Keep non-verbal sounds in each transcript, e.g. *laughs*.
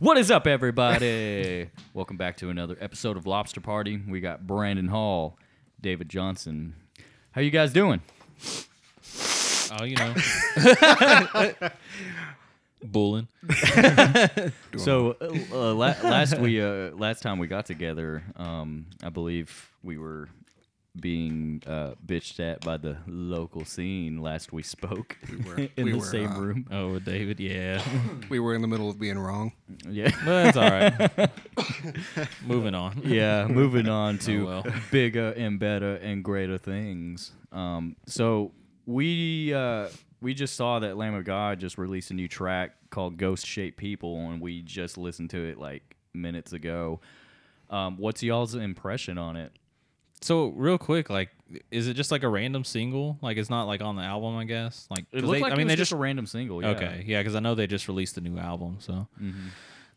What is up, everybody? *laughs* Welcome back to another episode of Lobster Party. We got Brandon Hall, David Johnson. How you guys doing? Oh, you know. *laughs* Bulling. *laughs* So uh, uh, la- last we uh, last time we got together, um, I believe we were being uh, bitched at by the local scene. Last we spoke were- *laughs* in we the were, same uh, room. Oh, David, yeah. *coughs* We were in the middle of being wrong. Yeah. But that's all right. *laughs* Moving on. yeah, moving on *laughs* to Oh, well. bigger and better and greater things. Um, so we uh, we just saw that Lamb of God just released a new track called "Ghost Shaped People," and we just listened to it like minutes ago. Um, what's y'all's impression on it? So, real quick, like, is it just like a random single? Like, it's not like on the album, I guess. Like, It looked they, like I mean, they just just a random single. Yeah. okay, yeah, because I know they just released the new album. So, Mm-hmm.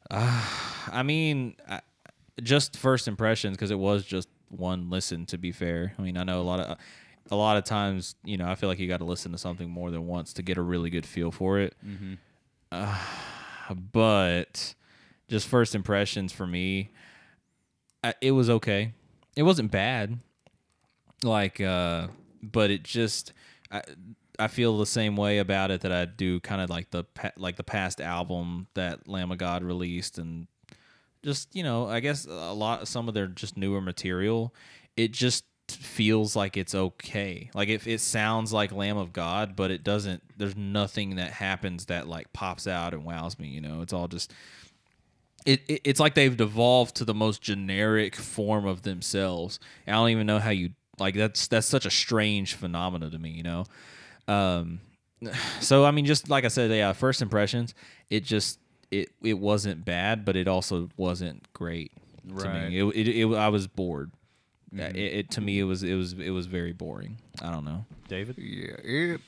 uh, *sighs* I mean, I, just first impressions because it was just one listen. To be fair, I mean, I know a lot of a lot of times, you know, I feel like you got to listen to something more than once to get a really good feel for it. Mm-hmm. Uh, *sighs* but just first impressions for me, I, it was okay. It wasn't bad. Like, uh, but it just, I, I feel the same way about it that I do kind of like the like the past album that Lamb of God released, and just you know, I guess a lot some of their just newer material. It just feels like it's okay. Like if it sounds like Lamb of God, but it doesn't. There's nothing that happens that like pops out and wows me. You know, it's all just. It, it it's like they've devolved to the most generic form of themselves. I don't even know how you like that's that's such a strange phenomena to me. You know. Um, *sighs* so I mean, just like I said, yeah, first impressions, it just it it wasn't bad, but it also wasn't great to Right. me. It, it, it I was bored. It, it to me it was it was it was very boring. I don't know. David. Yeah, it.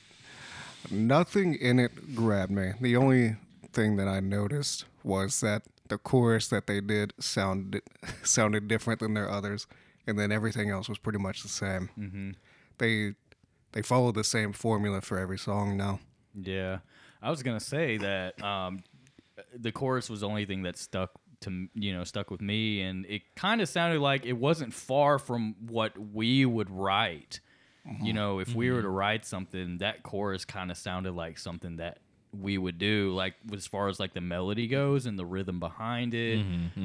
Nothing in it grabbed me. The only thing that I noticed was that the chorus that they did sounded *laughs* sounded different than their others, and then everything else was pretty much the same. Mm-hmm. They they followed the same formula for every song now. Yeah, I was gonna say that um, the chorus was the only thing that stuck to you know stuck with me, and it kind of sounded like it wasn't far from what we would write. You know, if we were to write something, that chorus kind of sounded like something that we would do, like as far as like the melody goes and the rhythm behind it.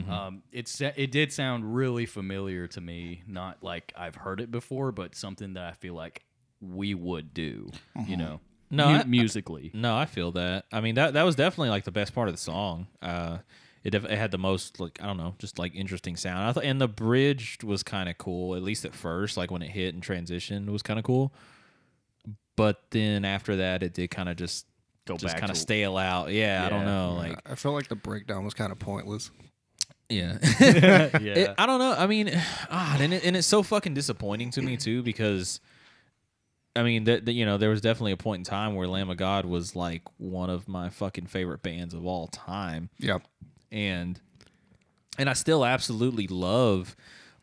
Um, it's it did sound really familiar to me. Not like I've heard it before, but something that I feel like we would do. You know, No, mu- I- musically. No, I feel that. I mean that that was definitely like the best part of the song. Uh, it, def- it had the most like I don't know, just like interesting sound. I thought, and the bridge was kind of cool. At least at first, like when it hit and transitioned, it was kind of cool. But then after that, it did kind of just Go just back kind of stale out. Yeah, I don't know, like I felt like the breakdown was kind of pointless. yeah. *laughs* *laughs* yeah. It- I don't know. I mean, *sighs* ah, and, it, and it's so fucking disappointing to me too because, I mean, that you know, there was definitely a point in time where Lamb of God was like one of my fucking favorite bands of all time, Yep. and and I still absolutely love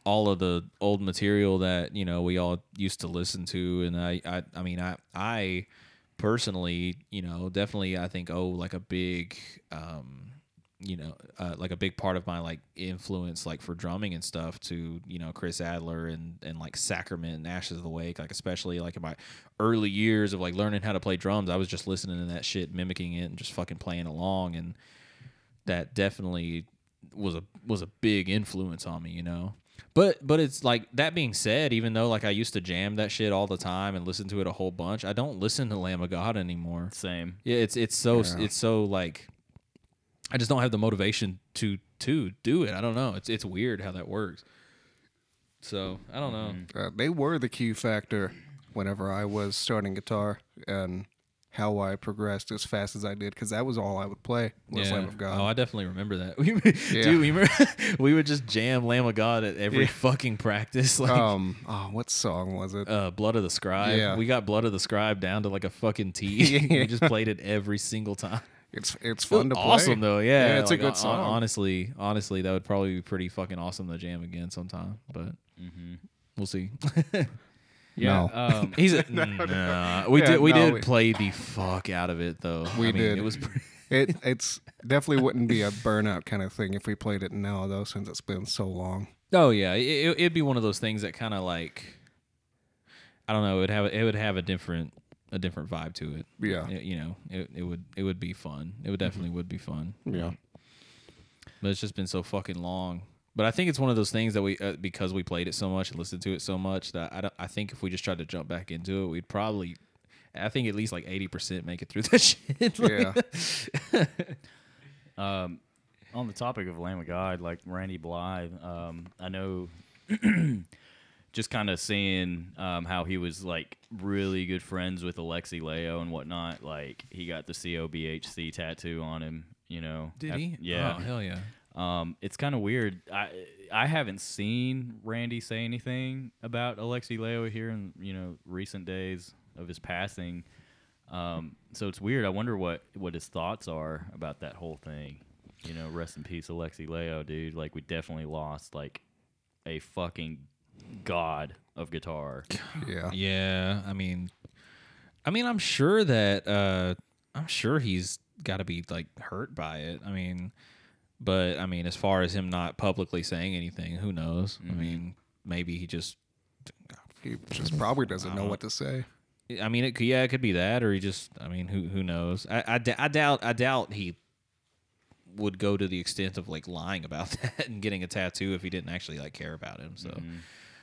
all of the old material that you know we all used to listen to, and I I, I mean I I personally you know definitely I think oh like a big um you know, uh, like a big part of my like influence, like for drumming and stuff, to you know Chris Adler and and like Sacrament and Ashes of the Wake, like especially like in my early years of like learning how to play drums, I was just listening to that shit, mimicking it, and just fucking playing along, and that definitely was a was a big influence on me, you know. But but it's like that being said, even though like I used to jam that shit all the time and listen to it a whole bunch, I don't listen to Lamb of God anymore. Same. Yeah, it's it's so Yeah. it's so like I just don't have the motivation to to do it. I don't know. It's it's weird how that works. So I don't know. Uh, they were the key factor whenever I was starting guitar and how I progressed as fast as I did because that was all I would play was yeah. Lamb of God. Oh, I definitely remember that. *laughs* We, Yeah. Dude, we remember *laughs* we would just jam Lamb of God at every fucking practice. *laughs* Like um, oh, what song was it? uh, Blood of the Scribe. Yeah. We got Blood of the Scribe down to like a fucking T. we just played it every single time. It's it's fun to play. awesome though, yeah. Yeah, it's a good song. Honestly, honestly, that would probably be pretty fucking awesome to jam again sometime. But Mm-hmm. we'll see. Yeah. No. Um, *laughs* He's a, nah. We Yeah, did we no, did we- play the fuck out of it though. We I mean, did. It was. Pretty, *laughs* It *laughs* it's definitely wouldn't be a burnout kind of thing if we played it now though, since it's been so long. Oh yeah, it, it, it'd be one of those things that kind of like, I don't know, it would have it would have a different a different vibe to it. Yeah. It- you know, it, it would it would be fun. It would definitely would be fun. Yeah. But it's just been so fucking long. But I think it's one of those things that we uh, because we played it so much and listened to it so much that I don't, I think if we just tried to jump back into it, we'd probably. I think at least like eighty percent make it through *laughs* that shit. Like, Yeah. *laughs* Um, on the topic of Lamb of God, like Randy Blythe, um, I know *clears throat* just kind of seeing um, how he was like really good friends with Alexi Laiho and whatnot. Like he got the COBHC tattoo on him, you know. Did Af- he? Yeah. Oh, hell yeah. Um, it's kind of weird. I I haven't seen Randy say anything about Alexi Laiho here in you know recent days of his passing. Um, so it's weird. I wonder what what his thoughts are about that whole thing. You know, rest in peace, Alexi Laiho, dude. Like we definitely lost like a fucking god of guitar. *laughs* Yeah. Yeah, I mean, I mean, I'm sure that uh, I'm sure he's got to be like hurt by it. I mean, but I mean, as far as him not publicly saying anything, who knows? I mm-hmm. mean, maybe he just. He just probably doesn't know uh, what to say. I mean, it could, yeah, it could be that, or he just. I mean, who who knows? I I, d- I doubt I doubt he would go to the extent of like lying about *laughs* that and getting a tattoo if he didn't actually like care about him. So. Mm-hmm.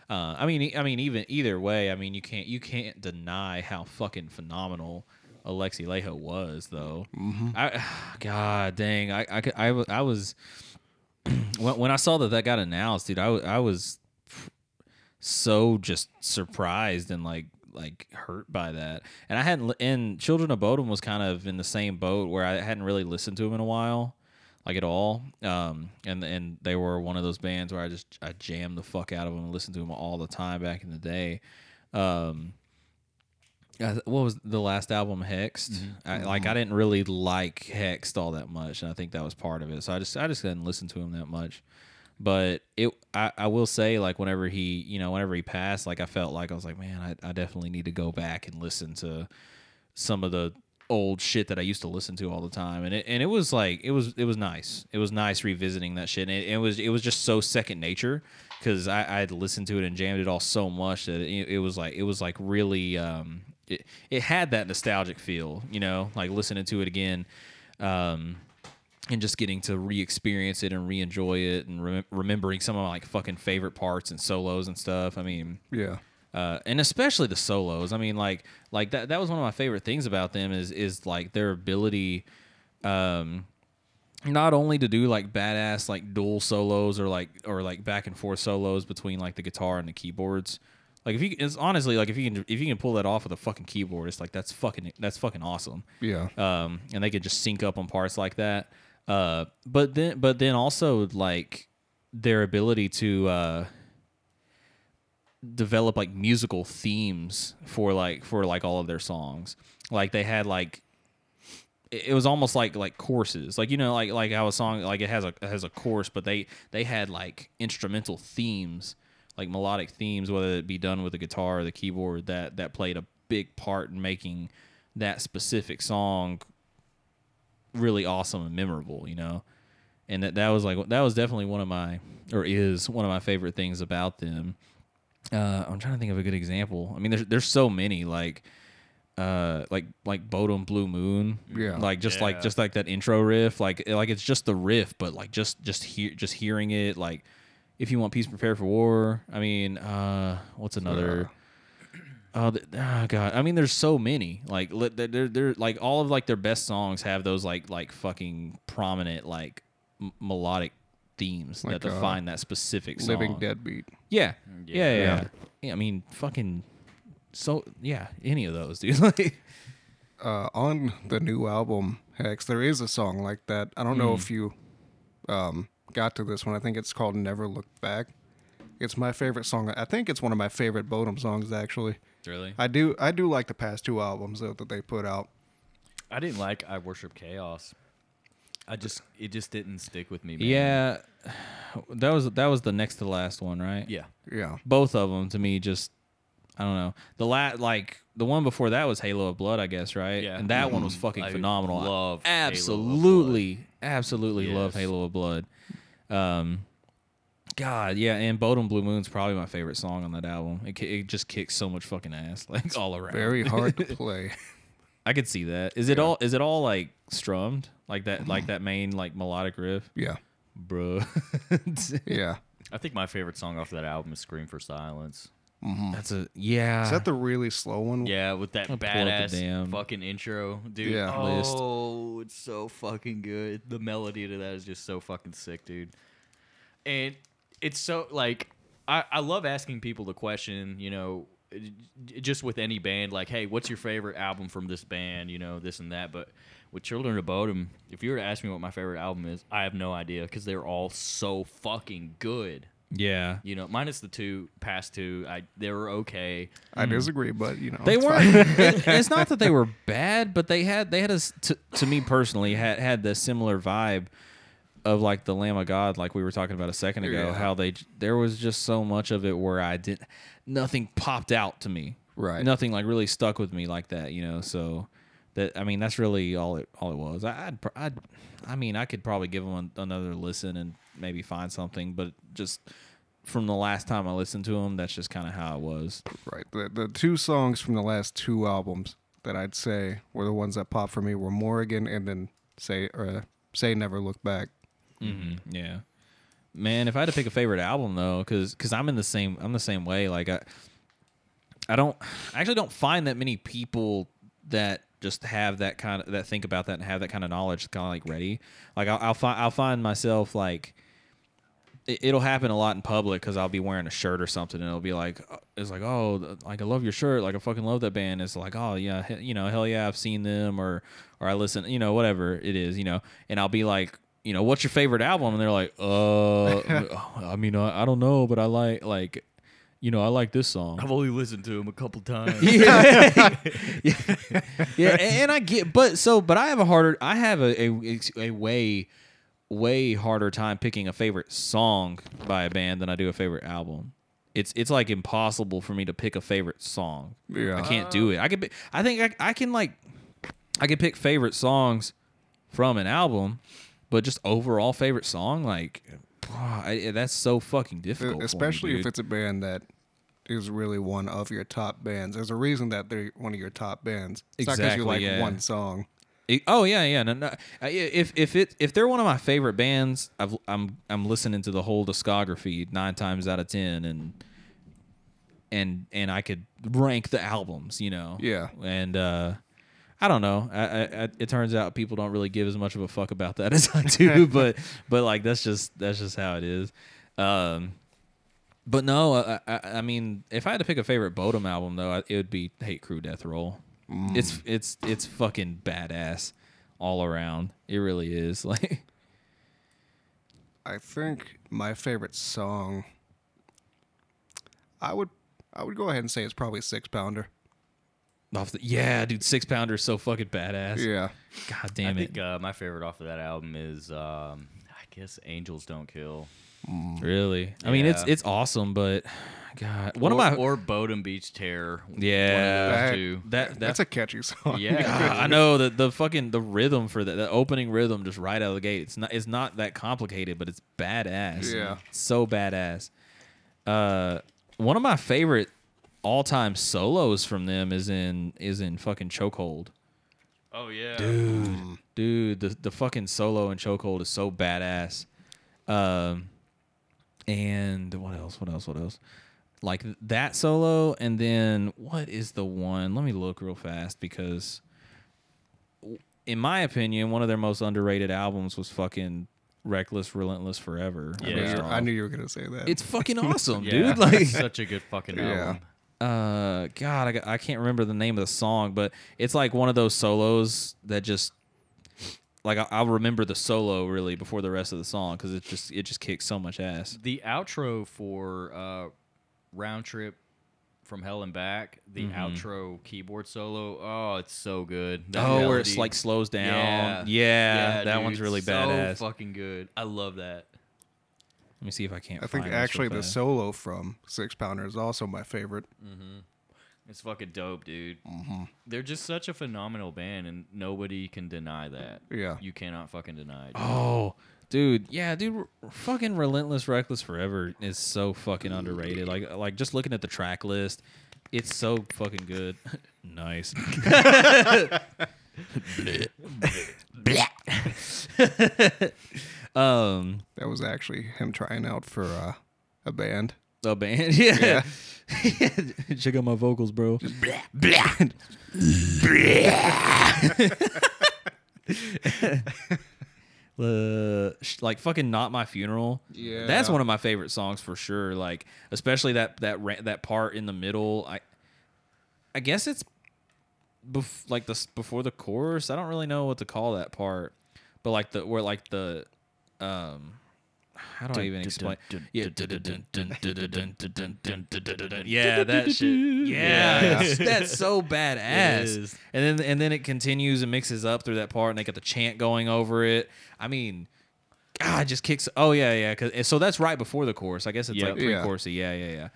Uh, I mean, I mean, even either way, I mean, you can't you can't deny how fucking phenomenal Alexi Laiho was, though. I, *sighs* God dang, I I, I, I was *clears throat* when, when I saw that that got announced, dude. I, I was so just surprised and like like hurt by that. And I hadn't and Children of Bodom was kind of in the same boat where I hadn't really listened to him in a while, like at all. Um, and and they were one of those bands where I just I jammed the fuck out of them and listened to them all the time back in the day. Um, I- what was the last album hexed? I, like i didn't really like hexed all that much and i think that was part of it so i just i just didn't listen to him that much. But it I, I will say like whenever he you know whenever he passed like i felt like i was like man I, I definitely need to go back and listen to some of the old shit that i used to listen to all the time. And it, and it was like it was it was nice. It was nice revisiting that shit and it, it was it was just so second nature because I, I had listened to it and jammed it all so much that it, it was like it was like really um it, it had that nostalgic feel you know like listening to it again um and just getting to re-experience it and re-enjoy it and rem- remembering some of my like fucking favorite parts and solos and stuff i mean Yeah. uh, and especially the solos. I mean, like like that that was one of my favorite things about them is is like their ability, um, not only to do like badass like dual solos or like or like back and forth solos between like the guitar and the keyboards. Like if you, it's honestly like if you can if you can pull that off with a fucking keyboard, it's like that's fucking that's fucking awesome Yeah. um, and they could just sync up on parts like that. Uh, but then, but then also like their ability to uh, develop like musical themes for like for like all of their songs. Like they had like it was almost like like courses like you know like like how a song like it has a it has a course but they they had like instrumental themes like melodic themes whether it be done with the guitar or the keyboard that that played a big part in making that specific song really awesome and memorable you know and that that was like that was definitely one of my or is one of my favorite things about them uh, I'm trying to think of a good example. I mean, there's there's so many like uh like like Bodom Blue Moon. Yeah. Like just like just like that intro riff, like like it's just the riff, but like just just hear just hearing it, like if you want peace, prepare for war. I mean, uh, what's another? Oh, th- oh god! I mean, there's so many. Like, li- they're, they're, they're like all of like their best songs have those like like fucking prominent like m- melodic themes Like, that uh, define that specific song. Living Deadbeat. Yeah. Yeah, yeah, Yeah. yeah. Yeah, I mean, fucking so yeah, any of those, *laughs* dude. like Uh, on the new album Hex, there is a song like that. I don't know Hmm. if you um, got to this one. I think it's called Never Look Back. It's my favorite song. I think it's one of my favorite Bodom songs actually. really. I do I do like the past two albums though that they put out. I didn't like I Worship Chaos. I just it just didn't stick with me. Man. Yeah. That was that was the next to last one, right? Yeah. Yeah. Both of them to me just I don't know. The la- like the one before that was Halo of Blood, I guess, right? Yeah. And that one was fucking I phenomenal. I love Halo of absolutely, absolutely love Halo of Blood. Um, God, yeah, and Bodom Blue Moon's probably my favorite song on that album. It, it just kicks so much fucking ass, *laughs* like all around. Very hard to *laughs* play. I could see that. Is it all? Is it all like strummed like that? Like that main like melodic riff, Yeah. bruh. *laughs* Yeah. I think my favorite song off that album is "Scream for Silence." That's a yeah. Is that the really slow one? Yeah, with that I'll pull up the badass damn fucking intro, dude. Yeah. List. Oh, it's so fucking good. The melody to that is just so fucking sick, dude. And it's so like I I love asking people the question, you know, just with any band, like, hey, what's your favorite album from this band? You know, this and that. But with Children of Bodom, if you were to ask me what my favorite album is, I have no idea because they're all so fucking good. yeah. You know, minus the two past two, I they were okay. I hmm. disagree, but you know. They weren't. *laughs* it- it's not that they were bad, but they had they had a to, to me personally had had the similar vibe of like the Lamb of God, like we were talking about a second ago. Yeah. How they there was just so much of it where I didn't nothing popped out to me. Right. Nothing like really stuck with me like that. You know. So that I mean that's really all it all it was. I, I'd, I'd I mean I could probably give them another listen and maybe find something, but just. From the last time I listened to them, that's just kind of how it was. Right. The the two songs from the last two albums that I'd say were the ones that popped for me were Morrigan and then say or uh, say Never Look Back. Hmm Yeah, man. If I had to pick a favorite album though, because because I'm in the same I'm the same way. Like I, I don't I actually don't find that many people that just have that kind of that think about that and have that kind of knowledge kind of like ready. Like I'll, I'll find I'll find myself like it, it'll happen a lot in public because I'll be wearing a shirt or something and it'll be like uh, it's like oh like I love your shirt like I fucking love that band it's like oh yeah you know hell yeah I've seen them or or I listen you know whatever it is you know and I'll be like you know what's your favorite album and they're like uh *laughs* I mean I, I don't know but I like like you know I like this song I've only listened to him a couple times. *laughs* *laughs* yeah, yeah, and, and I get, but so, but I have a harder, I have a, a a way, way harder time picking a favorite song by a band than I do a favorite album. It's it's like impossible for me to pick a favorite song. Yeah. I can't do it. I can, I think I, I can like, I can pick favorite songs from an album, but just overall favorite song, like, I, that's so fucking difficult. for me, Especially if it's a band that is really one of your top bands. There's a reason that they're one of your top bands. It's not because you Exactly, like yeah. one song. It- oh yeah, yeah. No, no. If if it if they're one of my favorite bands, I've, I'm I'm listening to the whole discography nine times out of ten, and and and I could rank the albums, you know. Yeah. And uh, I don't know. I, I, it turns out people don't really give as much of a fuck about that *laughs* as I *laughs* do, but but like that's just that's just how it is. Um, but no, I, I, I mean, if I had to pick a favorite Bodom album though, I- it would be Hate Crew Death Roll. It's it's it's fucking badass all around. It really is. *laughs* Like I think my favorite song I would I would go ahead and say it's probably Six Pounder. Off the yeah, dude, Six Pounder is so fucking badass. Yeah. God I damn it. think uh, my favorite off of that album is, um, I guess, "Angels Don't Kill." Really. I mean, it's Yeah. it's awesome, but God, one or, of my or Bodom Beach Terror. Yeah. one of That- those two. that that That's a catchy song. Yeah, *laughs* God, I know the the fucking the rhythm for that the opening rhythm just right out of the gate. It's not it's not that complicated, but it's badass. Yeah. so badass. Uh, one of my favorite all time solos from them is in is in fucking Chokehold. Oh yeah, Dude, dude, the the fucking solo in Chokehold is so badass. Um, and what else? What else? What else? Like that solo, and then what is the one? Let me look real fast because, in my opinion, one of their most underrated albums was fucking "Reckless, Relentless, Forever." Yeah. I knew, you, I knew you were gonna say that. it's fucking awesome, *laughs* yeah. dude. Like, such a good fucking Yeah. Uh god I, I can't remember the name of the song but it's like one of those solos that just like I, i'll remember the solo really before the rest of the song because it just it just kicks so much ass The outro for uh, "Round Trip from Hell and Back," the outro keyboard solo. Oh, it's so good. That Mm-hmm. oh where it's like slows down Yeah. yeah, that dude, one's really so badass fucking good. I love that. Let me see if i can't I think this actually the solo from Six Pounder is also my favorite. Mm-hmm. It's fucking dope, dude. Mm-hmm. They're just such a phenomenal band, and nobody can deny that. Yeah. You cannot fucking deny it. Oh, dude, yeah, dude, r- fucking Relentless Reckless Forever is so fucking underrated. Like, like just looking at the track list, it's so fucking good. *laughs* nice. *laughs* *laughs* um, That was actually him trying out for uh, a band. a band, *laughs* yeah. *laughs* Check out my vocals, bro. *laughs* Uh, like fucking not my funeral. Yeah. that's one of my favorite songs for sure. Like especially that that ra- that part in the middle. I I guess it's bef- like the before the chorus. I don't really know what to call that part, but like the where like the um. How do I even explain? Yeah, yeah, that shit. Yeah, that's so badass. And then and then it continues and mixes up through that part, and they got the chant going over it. I mean, God, it just kicks. Oh yeah, yeah. Cause, so that's right before the chorus. I guess it's Yep. like Yeah. pre-chorus. Yeah, yeah, yeah.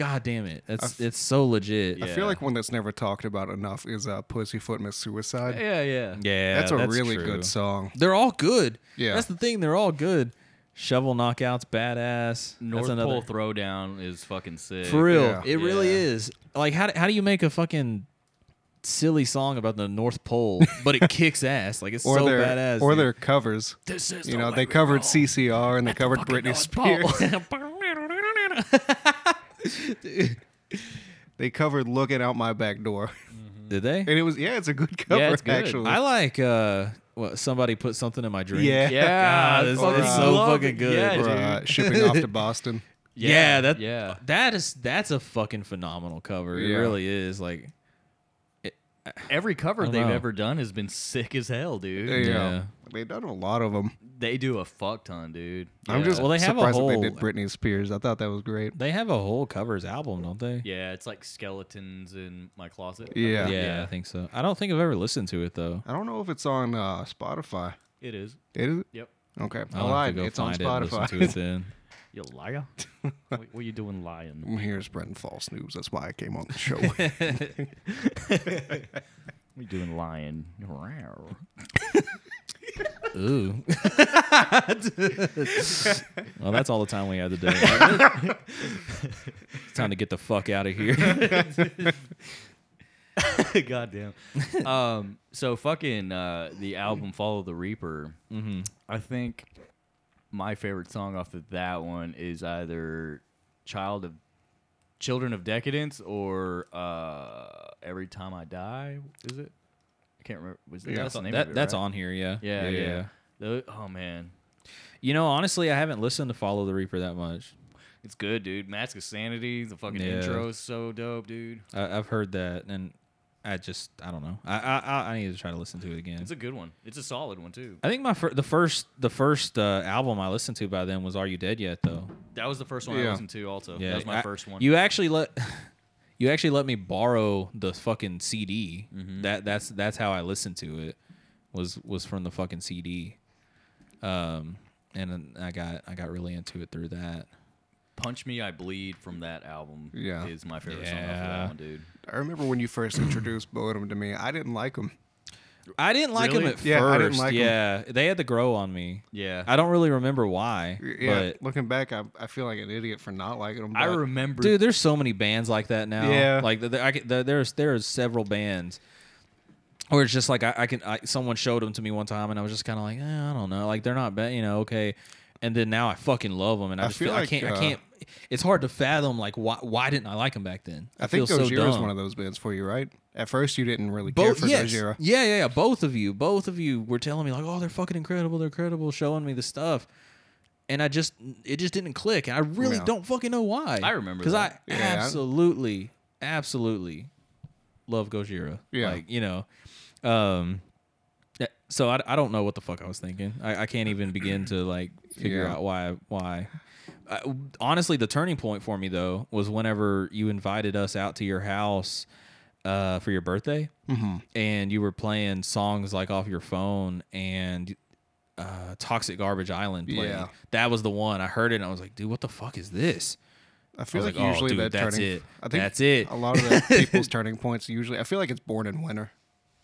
God damn it, that's f- it's so legit. I feel like one that's never talked about enough is uh, Pussyfoot Miss Suicide. Yeah, yeah. Yeah, that's a really true. good song. They're all good. Yeah. that's the thing. They're all good. Shovel knockouts, badass. North that's another, Pole Throwdown is fucking sick. For real, Yeah. it really Yeah. is. Like, how, do- how do you make a fucking silly song about the North Pole, *laughs* but it kicks ass? Like, it's Or so their badass. or dude. their covers. This is You know, they covered CCR and they covered Britney Spears. *laughs* *laughs* *laughs* they covered "Looking Out My Back Door," Did they? and it was yeah, it's a good cover it's good. actually. I like uh, what somebody put something in my drink. Yeah. Yeah, *laughs* God, it's, fucking it's so love fucking it. good. Yeah, or, uh, *laughs* shipping off to Boston. Yeah, that yeah. that is that's a fucking phenomenal cover. It Yeah. really is. Like, Every cover they've know. ever done has been sick as hell, dude. Yeah, Yeah. they've done a lot of them. They do a fuck ton, dude. I'm Yeah. just Well, they have a whole, that they did Britney Spears. I thought that was great. they have a whole covers album, don't they? Yeah, it's like skeletons in my closet. Yeah. yeah, I think so. I don't think I've ever listened to it though. I don't know if it's on uh, Spotify. It is. It is. Yep. Okay, I I'll have to lied. go It's on find it and listen to Spotify. it *laughs* then. You liar. *laughs* what, what are you doing lying? Here's Brendan False News. That's why I came on the show. *laughs* What are you doing lying? *laughs* Ooh. well, that's all the time we had today. it's time to get the fuck out of here. Goddamn. um. So fucking uh, the album "Follow the Reaper." mm-hmm. I think my favorite song off of that one is either "Child of Children of Decadence" or uh, "Every Time I Die." Is it? I can't remember. Was Yeah. that's the name That, it, that's right? on here, yeah. Yeah, yeah. Tho- oh man, You know, honestly, I haven't listened to Follow the Reaper that much. it's good, dude. Mask of Sanity. The fucking Yeah. intro is so dope, dude. I, I've heard that, and I just I don't know. I, I I- I need to try to listen to it again. It's a good one. It's a solid one too. I think my fir- the first the first uh, album I listened to by them was Are You Dead Yet though. That was the first one I listened to. Also, Yeah, that was my I- first one. You actually let *laughs* you actually let me borrow the fucking CD. Mm-hmm. That that's that's how I listened to it. Was was from the fucking CD. Um, and then I got I got really into it through that. Punch Me, I Bleed from that album. Yeah. is my favorite song off of Yeah. that one, dude. I remember when you first *clears throat* introduced Bodom to me. I didn't like him. I didn't like them Really? at Yeah, first. I didn't like 'em. yeah, they had to grow on me. Yeah, I don't really remember why. Yeah, But looking back, I, I feel like an idiot for not liking him. I but- remember. dude, there's so many bands like that now. Yeah. like the, the, I, can- the, there's there's several bands. Or it's just like I, I can. I, someone showed them to me one time, and I was just kind of like, eh, I don't know. Like they're not bad, you know. Okay, and then now I fucking love them, and I, I just feel feel, like, I can't. uh, I can't. It's hard to fathom. Like why? Why didn't I like them back then? I think feel so Gojira is one of those bands for you, right? At first, you didn't really care Both, for yes. Gojira. Yeah, yeah, yeah. Both of you, both of you were telling me like, "Oh, they're fucking incredible. They're incredible," showing me the stuff, and I just, it just didn't click, and I really Yeah. don't fucking know why. I remember because I. Yeah, absolutely, absolutely love Gojira. Yeah. like you know, um, so I, I don't know what the fuck I was thinking. I, I can't even begin to like figure Yeah. out why why. Uh, honestly, the turning point for me though was whenever you invited us out to your house uh, for your birthday, Mm-hmm. and you were playing songs like off your phone and uh, Toxic Garbage Island played. Yeah. That was the one I heard it and I was like, dude, what the fuck is this? I feel was like, like, oh, usually dude, that that's turning. it. I think That's it. A lot of the people's *laughs* turning points usually. I feel like it's born in winter.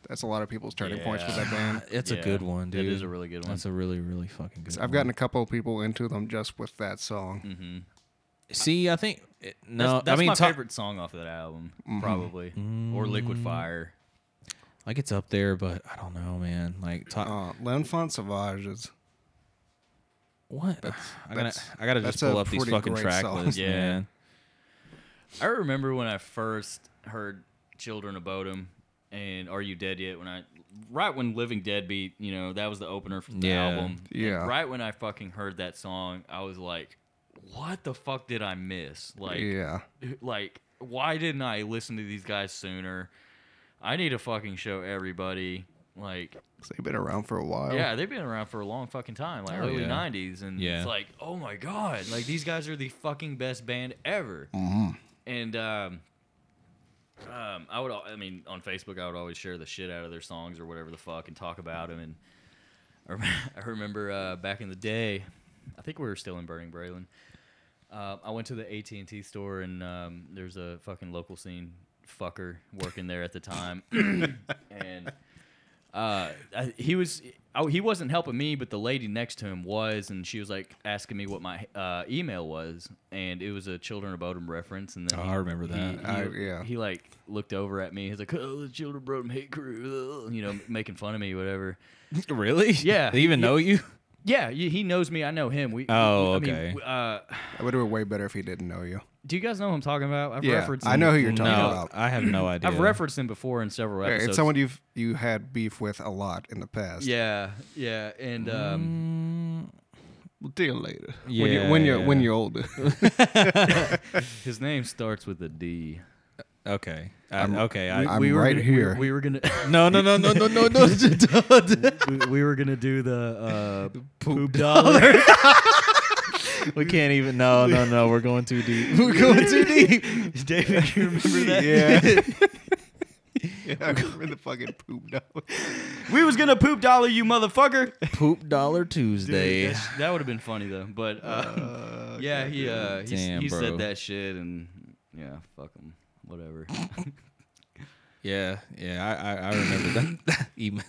That's a lot of people's turning points with that band. It's a good one, dude. It is a really good one. That's a really, really fucking good. I've gotten a couple of people into them just with that song. mm-hmm. See, I think it- no. that's, that's I mean, my ta- favorite song off of that album, Mm-hmm. probably, or Liquid Fire. like it's up there, but I don't know, man. Like, ta- Uh, L'Enfant Sauvage is what? *sighs* I gotta, that's- I gotta just that's a pull up these pretty fucking great track song. lists, Yeah. man. I remember when I first heard "Children of Bodom" and "Are You Dead Yet?" When I right when "Living Dead" beat, you know, that was the opener for the Yeah. album. And Yeah. right when I fucking heard that song, I was like, "What the fuck did I miss?" Like, yeah. like why didn't I listen to these guys sooner? I need to fucking show everybody. Like, So they've been around for a while. yeah, they've been around for a long fucking time, like Oh, early yeah. '90s, and Yeah. it's like, oh my god, like these guys are the fucking best band ever. hmm And um, um, I would, I mean, on Facebook, I would always share the shit out of their songs or whatever the fuck and talk about them. And I *laughs* I remember uh, back in the day, I think we were still in Burning Braylon. Uh, I went to the AT and T store and um, there's a fucking local scene fucker working there at the time, *coughs* and uh, he was oh, he wasn't helping me, but the lady next to him was, and she was like asking me what my uh, email was, and it was a Children of Bodom reference, and then Oh, he- I remember that. He, I- yeah. he like looked over at me. He's like, "Oh, the Children of Bodom hate crew," you know, making fun of me, whatever. *laughs* really? Yeah, They even yeah. know you? Yeah, he he knows me. I know him. We. Oh, I mean, okay. w- uh, That would have been way better if he didn't know you. do you guys know who I'm talking about? I've Yeah, referenced. I him- know who you're talking no, about. I have no idea. I've referenced him before in several Yeah, episodes. it's someone you've you had beef with a lot in the past. Yeah, yeah, and um, Mm, We'll deal later. Yeah, when you're when you're when you're older. *laughs* *laughs* his name starts with a D. okay. I, I'm- okay. I, I'm were right gonna, here. We, we were gonna. *laughs* no, no, no, no, no, no, no. *laughs* we, we were gonna do the uh, *laughs* poop dollar. we can't even. No, no, no. We're going too deep. We're going too deep. David, you remember that? yeah. yeah, I remember the fucking poop dog. We was gonna poop dollar, you motherfucker. Poop Dollar Tuesday. that's- that would have been funny though. But uh, Uh, yeah, he uh, he, Damn, he said that shit, and yeah, fuck him, whatever. *laughs* Yeah, yeah. I, I, I remember that, *laughs* that email.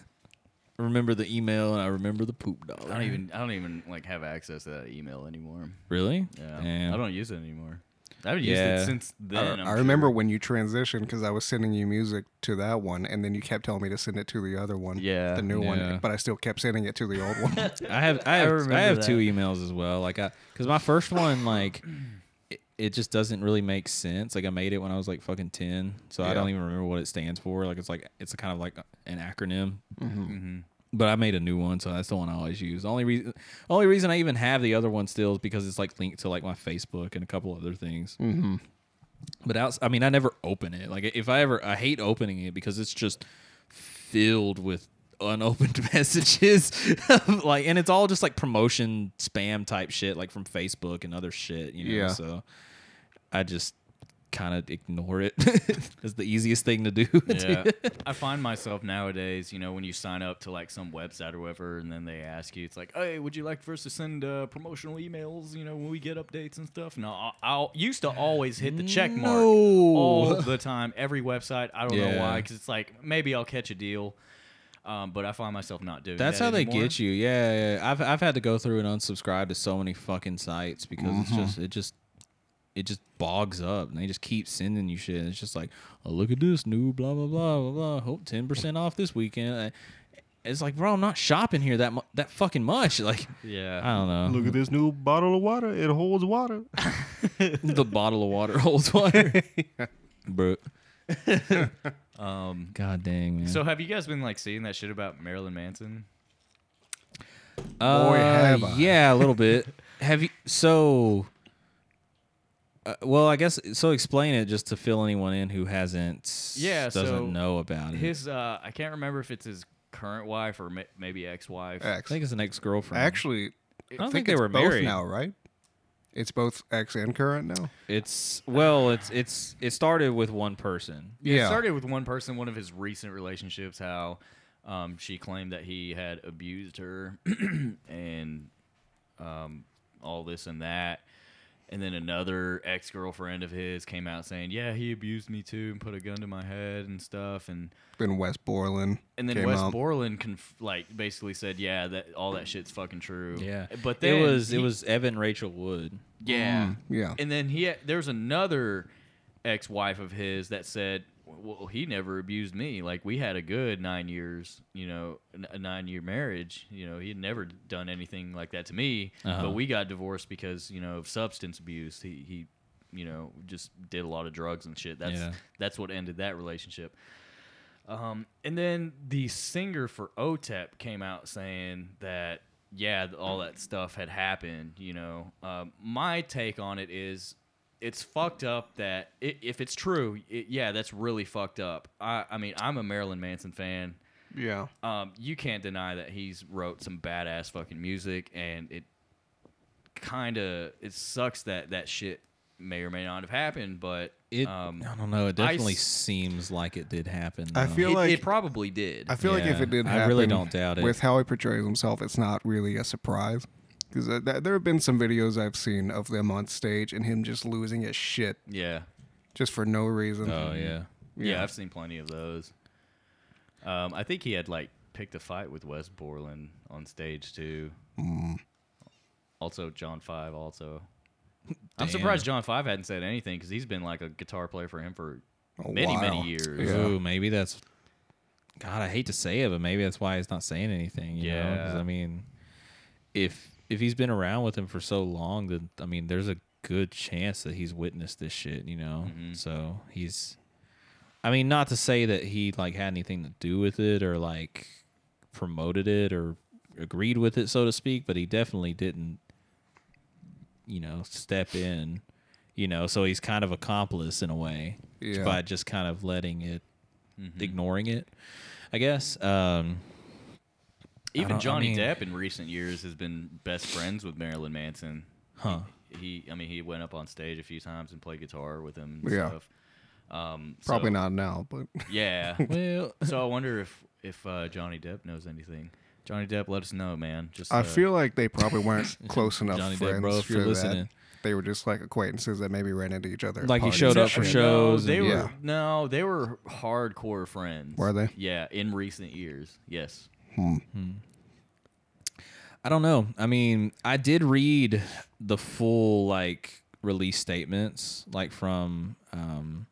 I remember the email and I remember the poop dollar. I don't even I don't even like have access to that email anymore. really. Yeah, Damn. I don't use it anymore. I haven't used Yeah. it since then. I, I'm remember sure. when you transitioned because I was sending you music to that one, and then you kept telling me to send it to the other one, Yeah. the new Yeah. one, but I still kept sending it to the old one. *laughs* I have I I have I, remember have two emails as well. Like I because my first one like it, it just doesn't really make sense. Like I made it when I was like fucking ten, so I don't even remember what it stands for. Like it's like it's a kind of like an acronym. Mhm. But I made a new one, so that's the one I always use. The only reason only reason I even have the other one still is because it's like linked to like my Facebook and a couple other things. mm-hmm. But outs I mean, I never open it. Like if I ever, I hate opening it because it's just filled with unopened *laughs* messages. *laughs* like, and it's all just like promotion spam type shit, like from Facebook and other shit. You know, Yeah. so I just kind of ignore it. *laughs* it's the easiest thing to do. Yeah, I find myself nowadays, you know, when you sign up to like some website or whatever, and then they ask you, it's like, hey, would you like for us to send uh, promotional emails, you know, when we get updates and stuff? No, I I'll, used to always hit the check mark No. all the time, every website. I don't know why, because it's like maybe I'll catch a deal, um, but I find myself not doing. That's that how they get you. Yeah, yeah. I've I've had to go through and unsubscribe to so many fucking sites because it's just it just it just bogs up and they just keep sending you shit. And it's just like, oh look at this new blah blah blah blah blah. Hope ten percent off this weekend. It's like, bro, I'm not shopping here that mu- that fucking much. *laughs* Like, Yeah. I don't know. Look at this new bottle of water. It holds water. *laughs* the bottle of water *laughs* holds water, bro. Um. God dang man. So have you guys been like seeing that shit about Marilyn Manson? Uh, Boy, have I. Yeah, a little bit. *laughs* Have you? So, uh, well, I guess so. Explain it just to fill anyone in who hasn't, Yeah, doesn't so know about it. His uh, I can't remember if it's his current wife or ma- maybe ex-wife. I X. think it's an ex girlfriend. Actually, I don't think, they it's were both married. now, right? It's both ex and current now. It's well, it's it's it started with one person. Yeah, Yeah. It started with one person, one of his recent relationships, how um, she claimed that he had abused her *clears throat* and um, all this and that. And then another ex girlfriend of his came out saying, "Yeah, he abused me too, and put a gun to my head and stuff." And Then Wes Borland. and then came Wes out. Borland conf- like basically said, "Yeah, that all that shit's fucking true." Yeah, but then it was he- it was Evan Rachel Wood. yeah, Mm, yeah. And then he had, there was another ex-wife of his that said, "Well, he never abused me. Like we had a good nine years, you know, a nine-year marriage. You know, he had never done anything like that to me. Uh-huh. But we got divorced because you know of substance abuse. He he, you know, just did a lot of drugs and shit. That's Yeah. that's what ended that relationship." Um, and then the singer for OTEP came out saying that yeah, all that stuff had happened. You know, um, my take on it is it's fucked up that i if it's true, it, yeah, that's really fucked up. I, I mean, I'm a Marilyn Manson fan. Yeah. Um, you can't deny that he's wrote some badass fucking music, and it kind of it sucks that that shit may or may not have happened, but It um, I don't know. It definitely s- seems like it did happen. Though. I feel it, like- it probably did. I feel like if it did I really don't doubt it. With how he portrays himself, it's not really a surprise. Because uh, th- there have been some videos I've seen of them on stage and him just losing his shit yeah. just for no reason. Oh yeah. Yeah, Yeah. I've seen plenty of those. Um, I think he had like picked a fight with Wes Borland on stage too. Mm. Also, John Five. Also, *laughs* I'm surprised John Five hadn't said anything because he's been like a guitar player for him for A many many years. Yeah. Ooh, maybe that's. God, I hate to say it, but maybe that's why he's not saying anything. You know? 'Cause, Yeah. I mean, if if he's been around with him for so long, then I mean, there's a good chance that he's witnessed this shit. You know, Mhm. so he's. I mean, not to say that he like had anything to do with it or like promoted it or agreed with it, so to speak, but he definitely didn't. You know, step in. You know, so he's kind of accomplice in a way Yeah. by just kind of letting it, Mhm. ignoring it. I guess. Um, Even don't- I Johnny mean- Depp in recent years has been best friends with Marilyn Manson. huh? He, I mean, he went up on stage a few times and played guitar with him. And Yeah. Stuff. Um, Probably so- not now, but *laughs* Yeah. *laughs* Well, so I wonder if if uh, Johnny Depp knows anything. Johnny Depp, let us know, man. Just I uh, feel like they probably weren't *laughs* close enough Johnny friends Depp, bro, if for you're that. listening. They were just like acquaintances that maybe ran into each other. Like he showed up for shows No, they and- were Yeah. no, they were hardcore friends. Were they? Yeah, in recent years. Yes. Hmm. I don't know. I mean, I did read the full like release statements, like from um,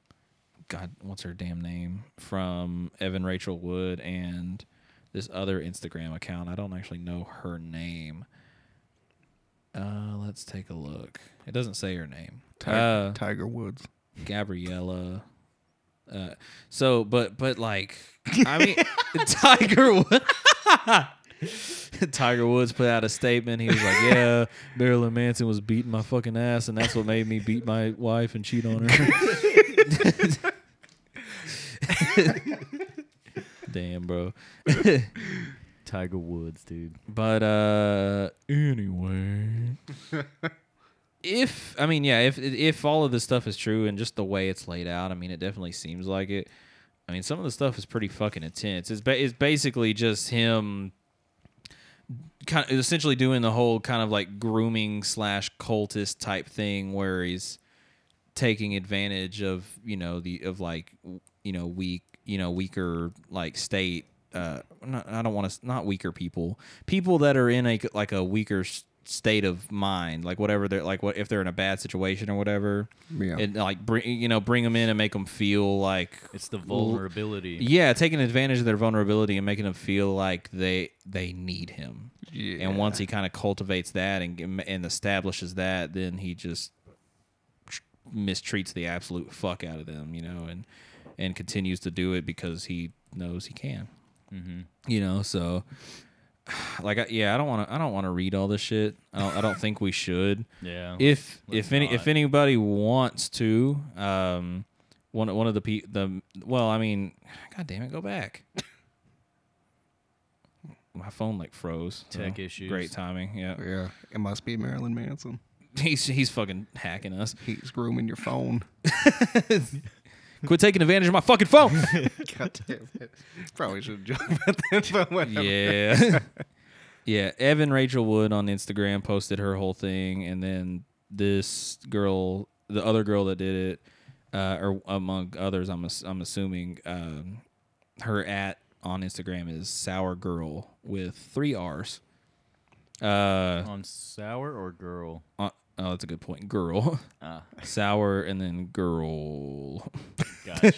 God, what's her damn name? From Evan Rachel Wood and this other Instagram account. I don't actually know her name. Uh, let's take a look. It doesn't say her name. Tiger, Uh, Tiger Woods. Gabriella. Uh, so, but but like, *laughs* I mean, *laughs* Tiger Woods. *laughs* Tiger Woods put out a statement. He was like, "Yeah, *laughs* Marilyn Manson was beating my fucking ass, and that's what made me beat my wife and cheat on her." *laughs* Damn, bro. Tiger Woods, dude. But uh anyway. if I mean yeah, if if all of this stuff is true and just the way it's laid out, I mean it definitely seems like it. I mean some of the stuff is pretty fucking intense. It's ba- it's basically just him kind of essentially doing the whole kind of like grooming slash cultist type thing where he's taking advantage of you know the of like you know weak you know weaker like state uh not, i don't want to not weaker people people that are in a like a weaker state of mind like whatever they're like what if they're in a bad situation or whatever Yeah. and like bring you know bring them in and make them feel like It's the vulnerability. yeah taking advantage of their vulnerability and making them feel like they they need him yeah. and once he kind of cultivates that and and establishes that, then he just mistreats the absolute fuck out of them, you know, and and continues to do it because he knows he can, hmm you know. So, like, I, yeah, I don't want to. I don't want to read all this shit. I don't, I don't think we should. *laughs* Yeah. If if any not. if anybody wants to, um, one one of the pe- the well, I mean, god damn it, go back. *laughs* My phone like froze. so Tech issues. Great timing. Yeah. yeah. It must be Marilyn Manson. *laughs* He's he's fucking hacking us. He's grooming your phone. Quit taking advantage of my fucking phone. *laughs* God damn it. Probably should jump at that, *laughs* but whatever. yeah. yeah. Evan Rachel Wood on Instagram posted her whole thing and then this girl, the other girl that did it, uh, or among others, I'm ass- I'm assuming um, her at on Instagram is sour girl with three R's. Uh, On sour or girl? uh, oh, that's a good point. Girl, Ah, *laughs* sour, and then girl. gotcha.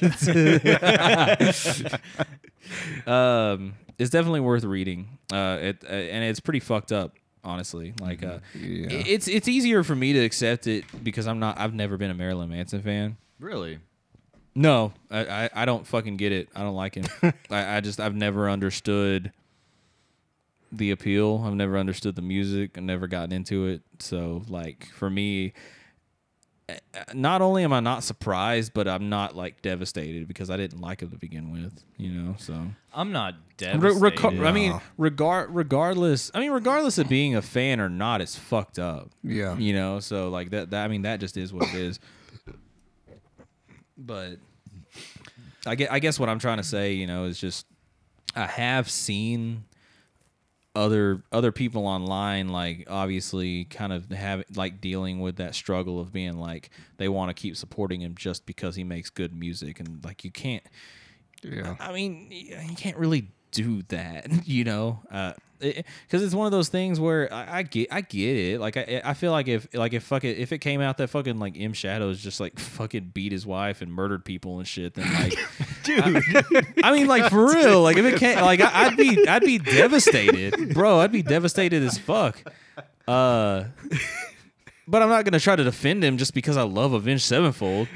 *laughs* um, it's definitely worth reading. Uh, it uh, and it's pretty fucked up, honestly. Like, uh, Yeah. i- it's it's easier for me to accept it because I'm not. I've never been a Marilyn Manson fan. really? No, I I, I don't fucking get it. I don't like him. *laughs* I, I just I've never understood the appeal. I've never understood the music. I've never gotten into it. So like for me. uh, Not only am I not surprised, but I'm not like devastated because I didn't like him to begin with, you know. So I'm not Re- devastated. reco- I mean, Yeah. regard regardless. I mean, regardless of being a fan or not, it's fucked up. Yeah. You know, so like that. that I mean, that just is what it is. But I get. I guess what I'm trying to say, you know, is just I have seen other other people online like obviously kind of have like dealing with that struggle of being like they want to keep supporting him just because he makes good music and like you can't yeah. I mean, you can't really do that, *laughs* you know, Uh, because it's one of those things where I, I get, I get it. Like, I, I feel like if, like, if fucking, if it came out that fucking like M Shadows just like *laughs* fucking beat his wife and murdered people and shit, then like, *laughs* dude, I, mean, like for real, like if it came, like I, I'd be, I'd be devastated, bro. I'd be devastated as fuck. Uh, but I'm not gonna try to defend him just because I love Avenged Sevenfold.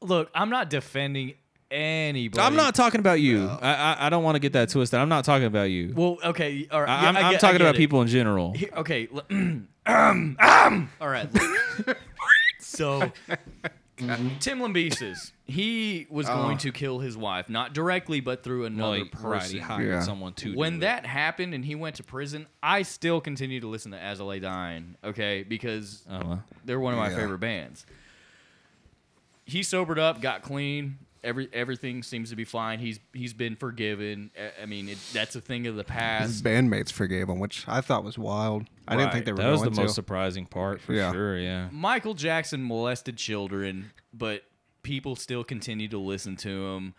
Look, I'm not defending anybody. I'm not talking about you. I, I I don't want to get that twisted. I'm not talking about you. Well, okay. All right. I, yeah, am I I'm get- I talking about it. people in general. Here- okay. um, *clears throat* um, all right. so, Tim Lambesis, he was going to kill his wife, not directly, but through another Like, right, he person. hired Yeah. someone to. when do it. that happened and he went to prison, I still continue to listen to As I Lay Dying, okay? Because well. they're one of my Yeah. favorite bands. He sobered up, got clean. Every everything seems to be fine. He's he's been forgiven. I- I mean, it, that's a thing of the past. His past. bandmates forgave him, which I thought was wild. I didn't Right. think they were that was the to. most surprising part for Yeah. sure. Yeah. Michael Jackson molested children, but people still continue to listen to him.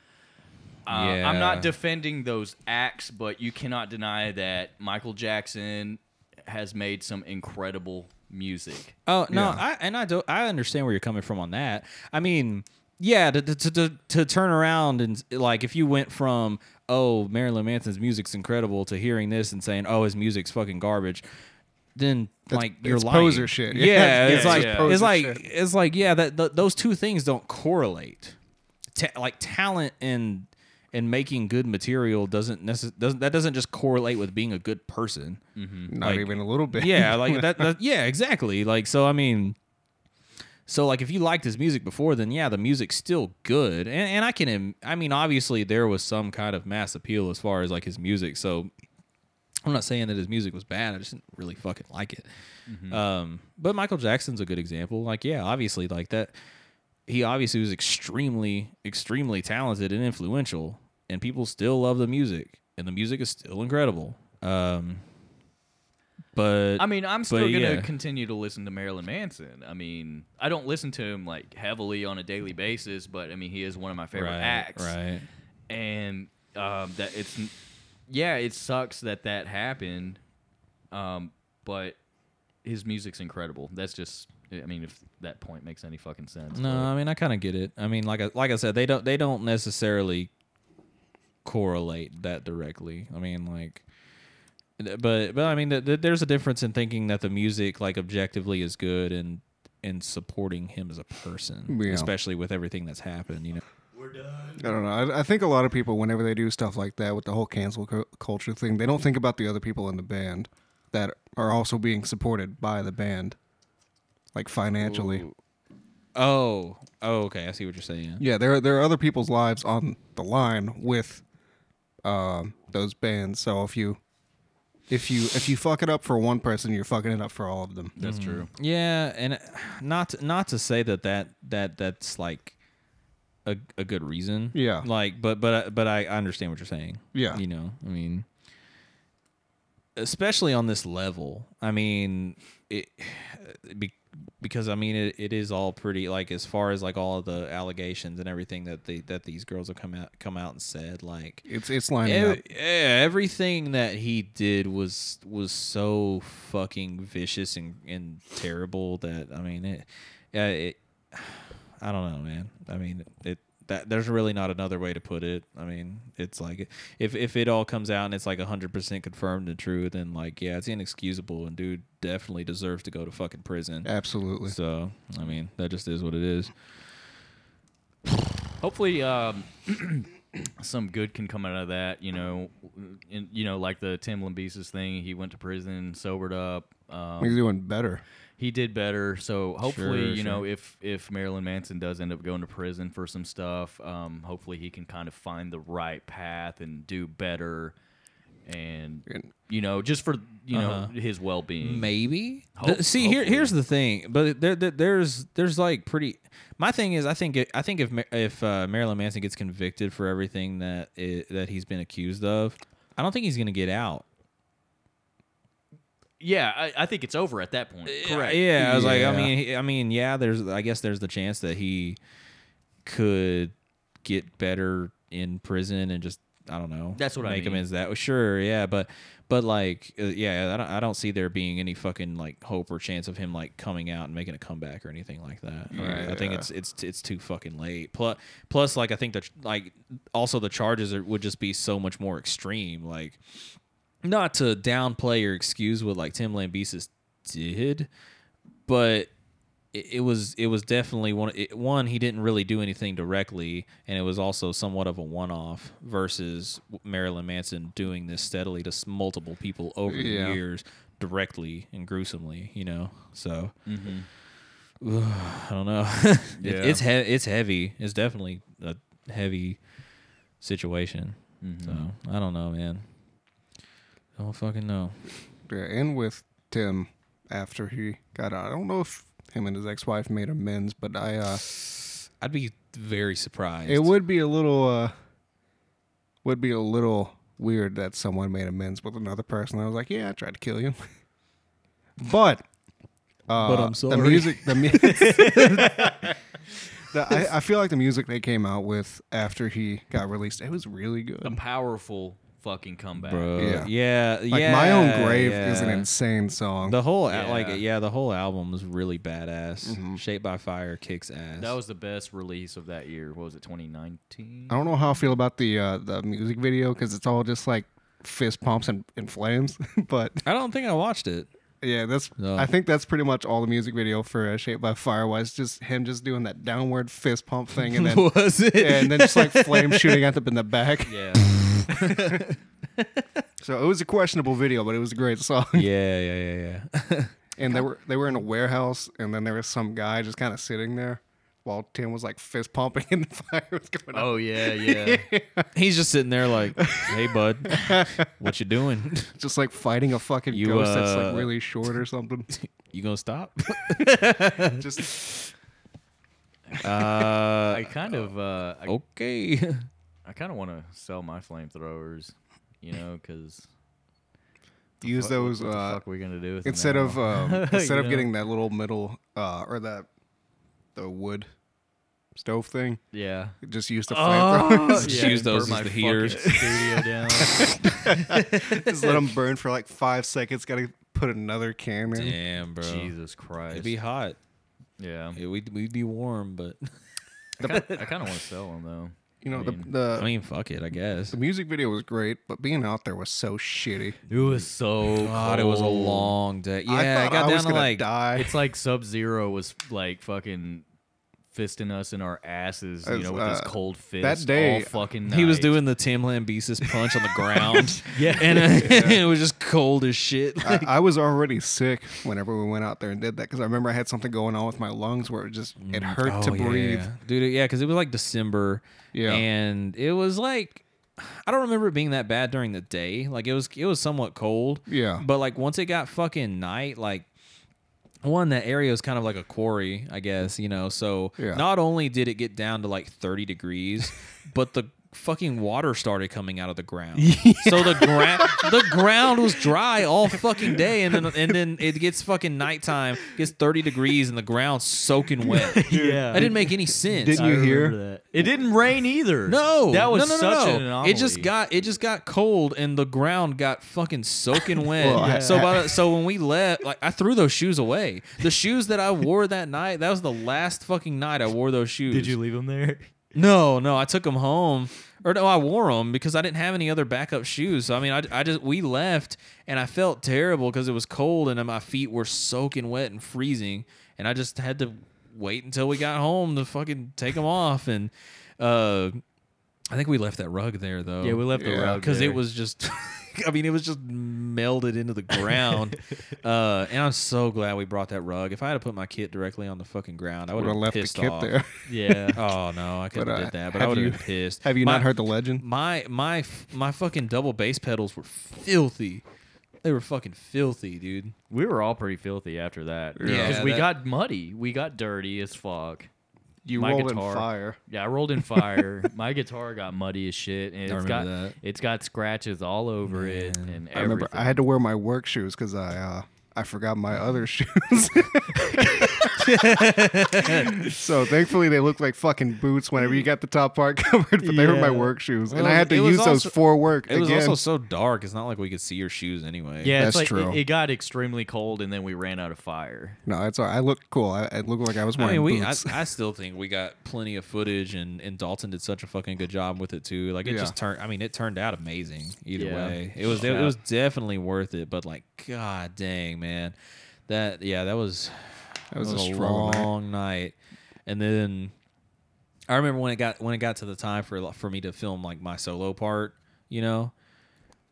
Uh, I'm Yeah. not defending those acts, but you cannot deny that Michael Jackson has made some incredible music. Oh no, Yeah. I and I do I understand where you're coming from on that. I mean, yeah, to to to, to turn around and like if you went from oh Marilyn Manson's music's incredible to hearing this and saying oh his music's fucking garbage, then like you're lying. poser shit. *laughs* Yeah, Yeah, it's like yeah. it's like shit. it's like yeah that th- those two things don't correlate. Ta- like talent and and making good material doesn't necess- doesn't that doesn't just correlate with being a good person mm-hmm. Not like- even a little bit. yeah, like *laughs* that, that. Yeah, exactly. Like so, I mean, so like if you liked his music before, then yeah, the music's still good, and and I can. im- I mean, obviously there was some kind of mass appeal as far as like his music. So I'm not saying that his music was bad. I just didn't really fucking like it. Um, but Michael Jackson's a good example. Like, yeah, obviously, like that. He obviously was extremely, extremely talented and influential, and people still love the music, and the music is still incredible. Um, but I mean, I'm still But, gonna yeah. continue to listen to Marilyn Manson. I mean, I don't listen to him like heavily on a daily basis, but I mean, he is one of my favorite right, acts. right. and um, that it's yeah, it sucks that that happened, um, but his music's incredible. That's just I mean, if that point makes any fucking sense. No, I mean I kind of get it. I mean, like I, like I said, they don't they don't necessarily correlate that directly. I mean, like, but but I mean, th- th- there's a difference in thinking that the music like objectively is good and and supporting him as a person, Yeah. especially with everything that's happened. You know, I don't know. I, I think a lot of people, whenever they do stuff like that with the whole cancel cu- culture thing, they don't think about the other people in the band that are also being supported by the band, like financially. oh, oh, okay, I see what you're saying. Yeah, there are, there are other people's lives on the line with um, those bands. So if you if you if you fuck it up for one person, you're fucking it up for all of them. that's true. Yeah, and uh, not not to say that that that that's like a a good reason. Yeah. Like, but but but I understand what you're saying. Yeah. You know, I mean, especially on this level. I mean, it be, because I mean it, it is all pretty like as far as like all of the allegations and everything that they that these girls have come out come out and said like It's it's lining ev- up. yeah, everything that he did was was so fucking vicious and, and terrible that I mean it, yeah, it *sighs* I don't know, man. I mean it that there's really not another way to put it. I mean, it's like if if it all comes out and it's like 100% confirmed and true, then like yeah, it's inexcusable and dude definitely deserves to go to fucking prison. Absolutely. So, I mean, that just is what it is. Hopefully, um, *clears throat* some good can come out of that. You know, in, you know, like the Tim Lambesis thing. He went to prison, sobered up. Um, He's doing better. He did better. So hopefully, Sure, you know, if if Marilyn Manson does end up going to prison for some stuff, um, hopefully he can kind of find the right path and do better, and you know, just for you Uh-huh. know his well being. Maybe. Hope- Th- See, here here's the thing, but there, there there's there's like pretty. My thing is, I think it, I think if if uh, Marilyn Manson gets convicted for everything that i that he's been accused of, I don't think he's gonna get out. Yeah, I, I think it's over at that point. Correct. Yeah, I was like, I mean, I mean, yeah. There's, I guess, there's the chance that he could get better in prison and just, I don't know. That's what I make mean. amends that. Sure, yeah, but, but like, uh, yeah, I don't, I don't see there being any fucking like hope or chance of him like coming out and making a comeback or anything like that. Right. I think it's, it's, it's too fucking late. Plus, plus, like, I think that like also the charges are, would just be so much more extreme. Like, not to downplay or excuse what like Tim Lambesis did, but it, it was it was definitely one it, one he didn't really do anything directly, and it was also somewhat of a one off versus Marilyn Manson doing this steadily to multiple people over Yeah. the years directly and gruesomely, you know. So Mm-hmm. *sighs* I don't know. *laughs* It- Yeah. it's he- it's heavy. It's definitely a heavy situation. Mm-hmm. So I don't know, man. I don't fucking know. Yeah, and with Tim after he got out. I don't know if him and his ex-wife made amends, but I uh I'd be very surprised. it would be a little uh would be a little weird that someone made amends with another person. I was like, yeah, I tried to kill you. *laughs* but uh, But I'm sorry. The music the, mu- *laughs* *laughs* the I, I feel like the music they came out with after he got released, it was really good. A powerful fucking comeback. bro. Yeah. Yeah, yeah. Like my own grave yeah. is an insane song. The whole Yeah. like yeah, the whole album is really badass. Mhm. Shaped by Fire kicks ass. That was the best release of that year. What was it, 2019? I don't know how I feel about the uh, the music video because it's all just like fist pumps and, and flames. *laughs* but I don't think I watched it. yeah, that's No. I think that's pretty much all the music video for uh, Shaped by Fire was just him just doing that downward fist pump thing and *laughs* then was it? and then just like flames *laughs* shooting at them in the back. Yeah. *laughs* So it was a questionable video, but it was a great song. yeah, yeah, yeah, yeah. *laughs* And they were they were in a warehouse, and then there was some guy just kind of sitting there while Tim was like fist pumping *laughs* and the fire was going up. oh yeah, yeah. He's just sitting there like, "Hey, bud, what you doing? Just like fighting a fucking You, ghost that's uh, like really short or something. You gonna stop?" just Uh, I kind of, uh, okay. I kind of want to sell my flamethrowers, you know, because *laughs* use those What the uh, fuck we gonna do with instead now? of um, instead of *laughs* know? getting that little middle uh, or that the wood stove thing, yeah. just use the Oh, flamethrowers. *laughs* Just yeah, use those as the heaters. Studio down. just let them burn for like five seconds. Got to put another can in. Damn, bro. Jesus Christ. It'd be hot. yeah. Yeah, we'd, we'd be warm, but I kind of want to sell them though. You know I the mean- the I mean, fuck it, I guess. the music video was great, but being out there was so shitty. It was so. God, it was a cold. long day. Yeah, I I, thought got I down was to gonna like die. It's like Sub Zero was like fucking fisting us in our asses, you As, know, with his uh, cold fist. that day, all fucking he was doing the Tim Lambesis punch on the *laughs* ground. *laughs* Yeah. and uh, *laughs* it was just cold as shit. I, I was already sick whenever we went out there and did that because I remember I had something going on with my lungs where it just it hurt to Oh, breathe. yeah. dude. Yeah, because it was like December. Yeah. and it was like I don't remember it being that bad during the day. Like it was, it was somewhat cold. Yeah. but like once it got fucking night, like one that area is kind of like a quarry, I guess. You know, so Yeah. not only did it get down to like thirty degrees, but the fucking water started coming out of the ground. *laughs* So the ground the ground was dry all fucking day and then and then it gets fucking nighttime, gets 30 degrees and the ground's soaking wet. *laughs* yeah. That didn't make any sense. Didn't I you hear? that. It didn't rain either. No, that was no, no, such no, no. an anomaly. It just got it just got cold and the ground got fucking soaking *laughs* wet. Well, I- So by the, so when we left, like I threw those shoes away. The shoes that I wore that night, that was the last fucking night I wore those shoes. Did you leave them there? No, no, I took them home. Or no, I wore them because I didn't have any other backup shoes. So I mean, I, I just we left and I felt terrible because it was cold and my feet were soaking wet and freezing, and I just had to wait until we got home to fucking take them off. And uh, I think we left that rug there though. Yeah, we left the Yeah, rug because it was just. *laughs* *laughs* I mean, it was just melded into the ground, *laughs* uh, and I'm so glad we brought that rug. If I had to put my kit directly on the fucking ground, I would Would have have left the pissed kit off. there. *laughs* Yeah. Oh no, I couldn't have uh, did that, but I would have been pissed. Have you my, not heard the legend? my my my fucking double bass pedals were filthy. They were fucking filthy, dude. we were all pretty filthy after that. Yeah, Because we that- got muddy. We got dirty as fuck. You my rolled guitar- in fire. Yeah, I rolled in fire. *laughs* My guitar got muddy as shit, and I it's got that. it's got scratches all over it. Man. And I remember I had to wear my work shoes because I uh, I forgot my other *laughs* shoes. *laughs* so thankfully they looked like fucking boots whenever you got the top part *laughs* covered, but they were my work shoes, and Well, I had to it was use those also- for work It was again. also so dark. It's not like we could see your shoes anyway. Yeah, That's it's like true. It, it got extremely cold, and then we ran out of fire. no, it's all right. I looked cool. I, it looked like I was I wearing mean, we. I, boots. I still think we got plenty of footage, and, and Dalton did such a fucking good job with it too. Like it Yeah. just turned. I mean, it turned out amazing either Yeah. way. It was. It, Yeah. was definitely worth it. But like, god dang, man, that yeah, that was that was, It a struggle. man. long night, and then I remember when it got when it got to the time for for me to film like my solo part, you know,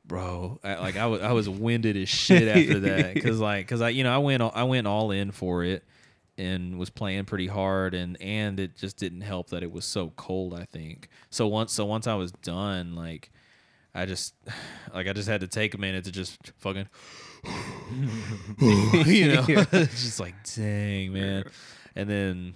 bro, I, like I was I was winded as shit *laughs* after that because like because I you know I went all- I went all in for it and was playing pretty hard and and it just didn't help that it was so cold I think so once so once I was done like I just *sighs* like I just had to take a minute to just fucking *laughs* you know? it's *laughs* just like dang man. And then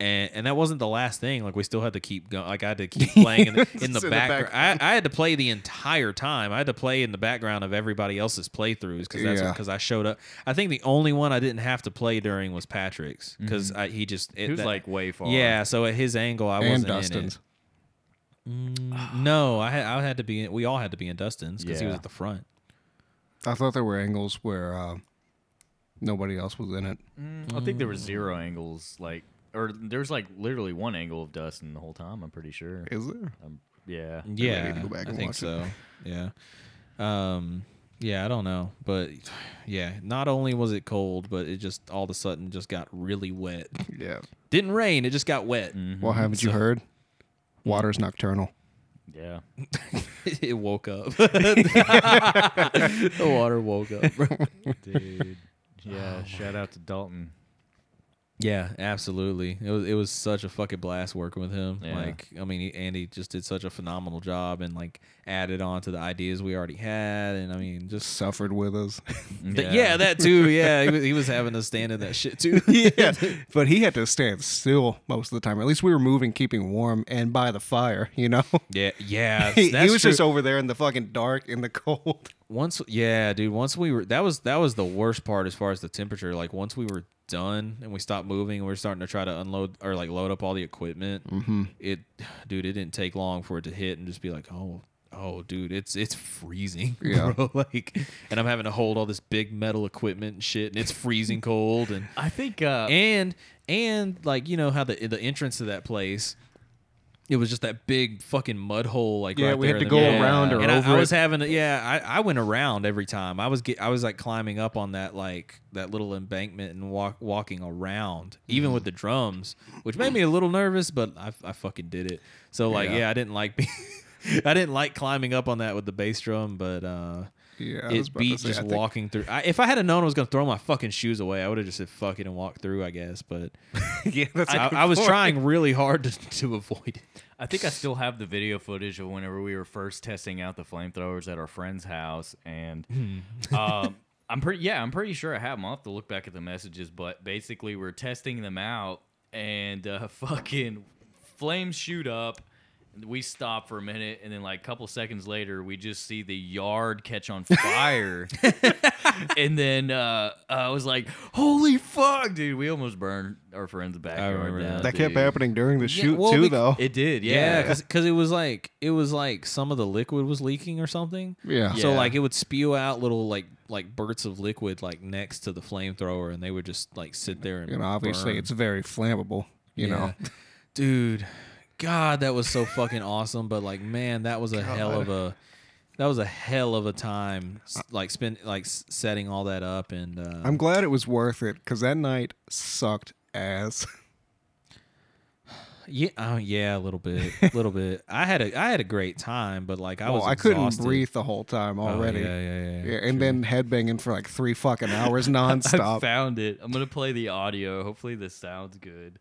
and and that wasn't the last thing. Like we still had to keep going like i had to keep *laughs* playing in the, in the In the background. I, I had to play the entire time. I had to play in the background of everybody else's playthroughs because that's Yeah. because i showed up. I think the only one i didn't have to play during was patrick's because mm-hmm. he just it, It was that- like way far. yeah so at his angle i and wasn't Dustin's. in it Mm, no i had i had to be in, we all had to be in dustin's because he was Yeah. at the front I thought there were angles where uh, nobody else was in it. Mm, I think there were zero angles, like, or there's like literally one angle of Dustin the whole time. I'm pretty sure. Is there? Um, yeah. Yeah, need to go back I and think watch it. so. Yeah, um, yeah, I don't know, but yeah, not only was it cold, but it just all of a sudden just got really wet. Yeah. Didn't rain, it just got wet. Mhm. Well, haven't you heard? Water's nocturnal. Yeah. *laughs* it woke up. *laughs* the water woke up. bro. Dude. Yeah. shout out to Dalton. Yeah, absolutely. It was it was such a fucking blast working with him. Yeah. Like, I mean, he, Andy just did such a phenomenal job and like added on to the ideas we already had, and I mean, just Suffered with us. *laughs* Th- yeah. that too. Yeah, he was, he was having to stand in that shit too. *laughs* yeah, *laughs* but he had to stand still most of the time. At least we were moving, keeping warm, and by the fire. You know, yeah, yeah. he, he was true. just over there in the fucking dark, in the cold. once. Yeah, dude. Once we were that was that was the worst part as far as the temperature. Like once we were done and we stopped moving and we are starting to try to unload or like load up all the equipment. Mm-hmm. It, dude, it didn't take long for it to hit and just be like, oh. Oh, dude, it's it's freezing, *laughs* Yeah. bro. Like, and I'm having to hold all this big metal equipment and shit, and it's freezing cold, and I think. Uh, and and like you know how the the entrance to that place it was just that big fucking mud hole like Yeah, right we there had to go middle. around or and I, over I was having to, yeah I, I went around every time I was get, I was like climbing up on that like that little embankment and walk walking around Mm-hmm. even with the drums which made me a little nervous but I, I fucking did it so like Yeah. yeah, I didn't like being *laughs* I didn't like climbing up on that with the bass drum but uh Yeah, I it beat say, just I think- walking through. I, if I had known I was gonna throw my fucking shoes away, I would have just said fuck it and walked through. I guess, but *laughs* yeah, that's. a I, good I was trying really hard to, *laughs* to avoid it. I think I still have the video footage of whenever we were first testing out the flamethrowers at our friend's house, and um, *laughs* I'm pretty yeah, I'm pretty sure I have them. I'll have to look back at the messages, but basically we're testing them out, and uh, fucking flames shoot up. We stop for a minute, and then like a couple seconds later, we just see the yard catch on fire. *laughs* and then uh, I was like, "Holy fuck, dude! We almost burned our friend's backyard remember down." that. That kept happening during the Yeah, shoot well, too, bec- though. It did, Yeah, yeah. because it was like it was like some of the liquid was leaking or something. yeah. So like it would spew out little like like bursts of liquid like next to the flamethrower, and they would just like sit there and You know, obviously burn. it's very flammable. You know, dude. God, that was so fucking awesome. But like, man, that was a hell of a that was a hell of a time. Like spend like setting all that up and uh, I'm glad it was worth it because that night sucked ass. *laughs* yeah, oh, yeah, a little bit, a *laughs* little bit. I had a I had a great time, but like I well, was I couldn't breathe the whole time Oh, already. yeah, yeah, yeah. Yeah, and then headbanging for like three fucking hours *laughs* nonstop. I found it. I'm gonna play the audio. Hopefully, this sounds good.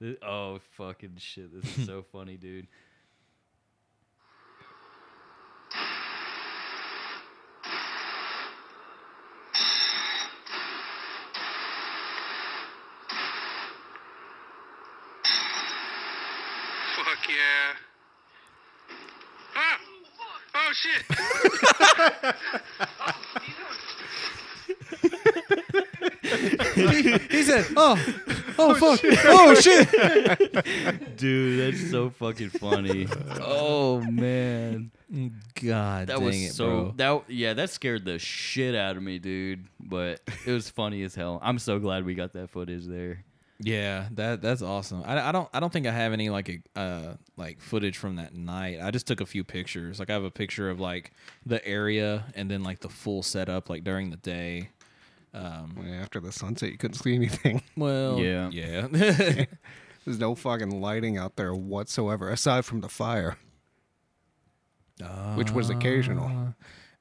Th- Oh fucking shit! This is *laughs* so funny, dude. Fuck yeah. Ah! Oh shit! *laughs* *laughs* *laughs* he said, "Oh, oh fuck, oh shit." Dude, that's so fucking funny. oh man, God, that dang was it, so bro. that yeah, that scared the shit out of me, dude. But it was funny as hell. I'm so glad we got that footage there. Yeah, that that's awesome. I, I don't I don't think I have any like a, uh like footage from that night. I just took a few pictures. Like I have a picture of like the area and then like the full setup like during the day. Um, Yeah, After the sunset, you couldn't see anything. *laughs* well, Yeah. yeah. *laughs* *laughs* There's no fucking lighting out there whatsoever aside from the fire, which was occasional.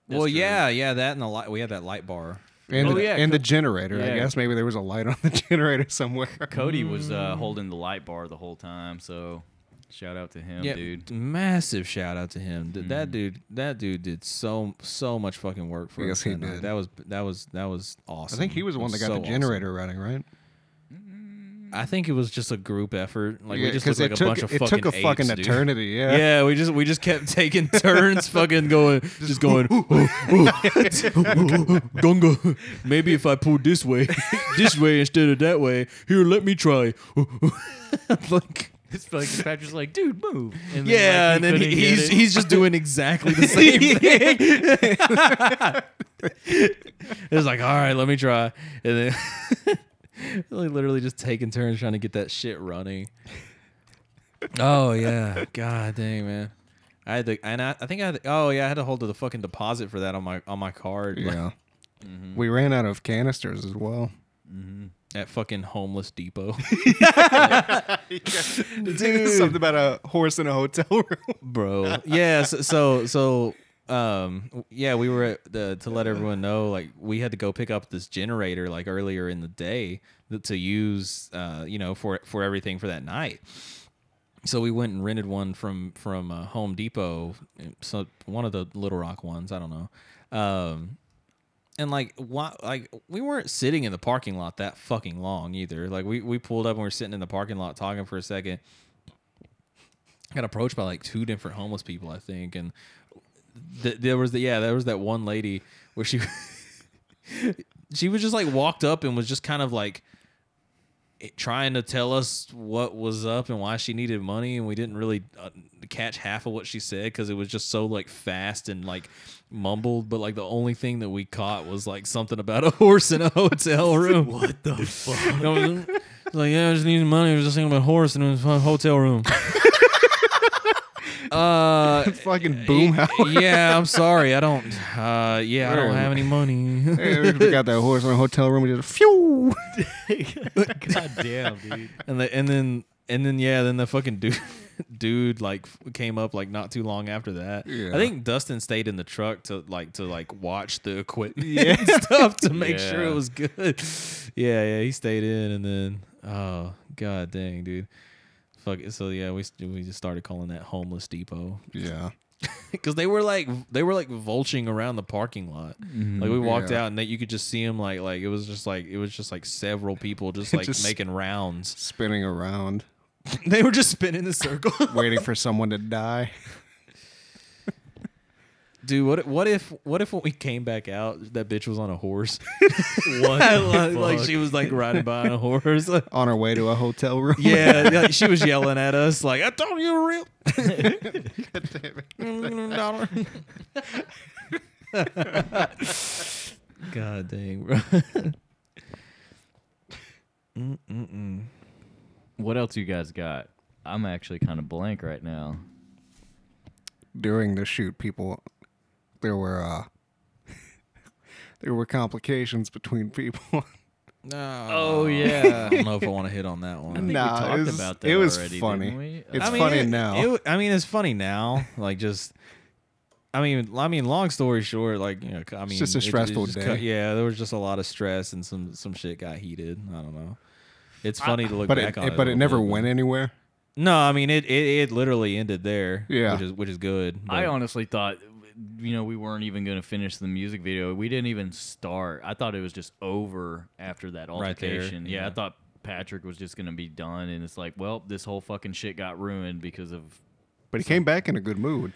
well, true. yeah, yeah. That and the light. We had that light bar. And, Oh, the, yeah, and the Co- generator. I guess maybe there was a light on the generator somewhere. Cody was uh, holding the light bar the whole time, so shout out to him, yeah, dude. massive shout out to him. Th- That mm. dude, that dude did so so much fucking work for Yes, us. he that night. That was that was that was awesome. I think he was the one that got so the awesome. generator running, right? I think it was just a group effort. Like we just just 'cause looked like it a took, bunch of it fucking took a fucking dude. eternity. Yeah. *laughs* Yeah, we just we just kept *laughs* taking turns, fucking going, just going, Gunga. Maybe if I pull this way, *laughs* this way instead of that way. Here, let me try. like, *laughs* It's like Patrick's like, dude, move. And yeah, like, and then he, he's he's just doing exactly the *laughs* same thing. *laughs* it was like, all right, let me try, and then like, literally just taking turns trying to get that shit running. Oh yeah, god dang man. I had to, and I, I think I had, to, oh yeah, I had to hold the fucking deposit for that on my on my card. like, Yeah. Mm-hmm. We ran out of canisters as well. Mm-hmm. At fucking homeless depot, *laughs* Dude. *laughs* Something about a horse in a hotel room. bro. Yeah, so, so so um yeah, we were at the to let everyone know like we had to go pick up this generator like earlier in the day to use uh you know for for everything for that night. So we went and rented one from from uh, Home Depot, so one of the Little Rock ones. I don't know. Um, and like why like we weren't sitting in the parking lot that fucking long either. Like we we pulled up and we are sitting in the parking lot talking for a second. Got approached by like two different homeless people, I think, and th- there was the yeah there was that one lady where she *laughs* she was just like walked up and was just kind of like trying to tell us what was up and why she needed money and we didn't really uh, catch half of what she said because it was just so like fast and like mumbled but like the only thing that we caught was like something about a *laughs* horse in a hotel room *laughs* what the fuck *laughs* like yeah i just needed money i was just thinking about horse in a hotel room uh fucking boom house. yeah i'm sorry i don't uh yeah i don't have any money Hey, we got that horse in a hotel room. We did just phew. God damn, dude. and the, and then and then yeah, then the fucking dude *laughs* dude like came up like not too long after that. Yeah. I think Dustin stayed in the truck to like to like watch the equipment *laughs* and stuff to make sure it was good. Yeah, yeah, he stayed in and then oh god dang, dude. Fuck it. So yeah, we we just started calling that homeless depot Yeah. *laughs* because they were like they were like vulturing around the parking lot. Mm-hmm. Like we walked Yeah. out and that you could just see them like like it was just like it was just like several people just like Just- making rounds. Spinning around. *laughs* they were just spinning in a circle. *laughs* waiting for someone to die. Dude, what if- what if what if when we came back out, that bitch was on a horse? *laughs* What like, like she was like riding by on a horse. On her way to a hotel room. yeah, like, she was yelling at us like, "I told you real." God dang, bro. Mm-mm-mm. What else you guys got? I'm actually kind of blank right now. During the shoot, people, there were uh, *laughs* there were complications between people. *laughs* No. Oh, yeah. I don't know if I want to hit on that I one. think Nah, we it was- about that it was already, funny. didn't we? It's I mean, funny it- now. it- I mean, it's funny now. Like just, I mean, I mean, long story short, like you know, I mean, just a it- it stressful just day. cut- yeah, there was just a lot of stress and some some shit got heated. I don't know. It's funny to look but back it, on it, but a it little never bit, went anywhere. No, I mean it, it. It literally ended there. Yeah. which is which is good. I honestly thought, you know, we weren't even going to finish the music video. We didn't even start. I thought it was just over after that Right there, altercation. yeah. yeah. I thought Patrick was just going to be done, and it's like, well, this whole fucking shit got ruined because of But he came back in a good mood.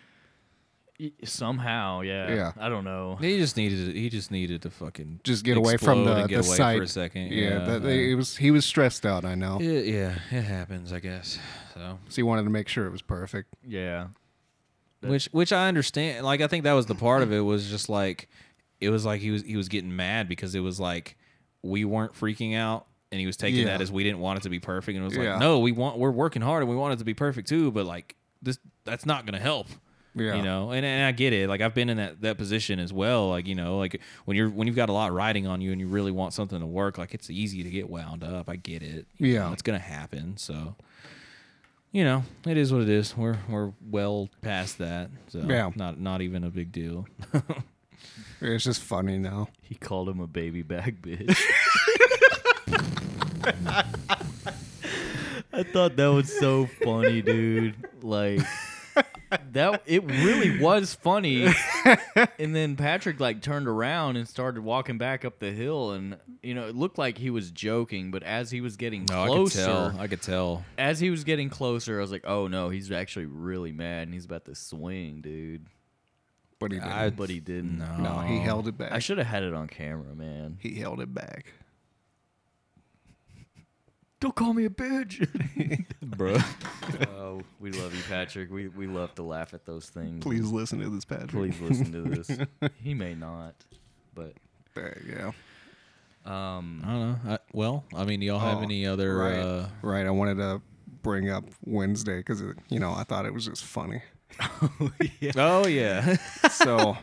Somehow. Yeah, Yeah. I don't know. He just needed. to- He just needed to fucking Just get away from explode the and get the away site for a second. Yeah, Yeah, that, it was he was stressed out. I know, It, yeah, it happens, I guess. So, so he wanted to make sure it was perfect. Yeah, which which I understand. Like, I think that was the part of it was just like it was like he was he was getting mad because it was like we weren't freaking out, and he was taking Yeah. that as we didn't want it to be perfect, and it was Yeah. like, no, we want we're working hard and we want it to be perfect too, but like this that's not gonna help. Yeah, You know, and, and I get it. Like I've been in that, that position as well. Like you know, like when you're when you've got a lot riding on you and you really want something to work, like it's easy to get wound up. I get it. You Yeah. know, it's gonna happen. So, you know, it is what it is. We're we're well past that. So Yeah. not not even a big deal. *laughs* it's just funny now. he called him a baby bag bitch. *laughs* I thought that was so funny, dude. Like that it really was funny. and then Patrick like turned around and started walking back up the hill and you know, it looked like he was joking, but as he was getting No, I could closer, tell. I could tell. as he was getting closer, I was like, "Oh no, he's actually really mad and he's about to swing, dude." But he didn't. I- But he didn't. No, no, he held it back. I should have had it on camera, man. he held it back. Don't call me a bitch. *laughs* bro. oh, we love you, Patrick. We we love to laugh at those things. Please listen to this, Patrick. please listen to this. *laughs* he may not, but There you go. um, I don't know. I, well, I mean, do y'all have Oh, any other? right, Uh, right. I wanted to bring up Wednesday because you know I thought it was just funny. *laughs* oh yeah. so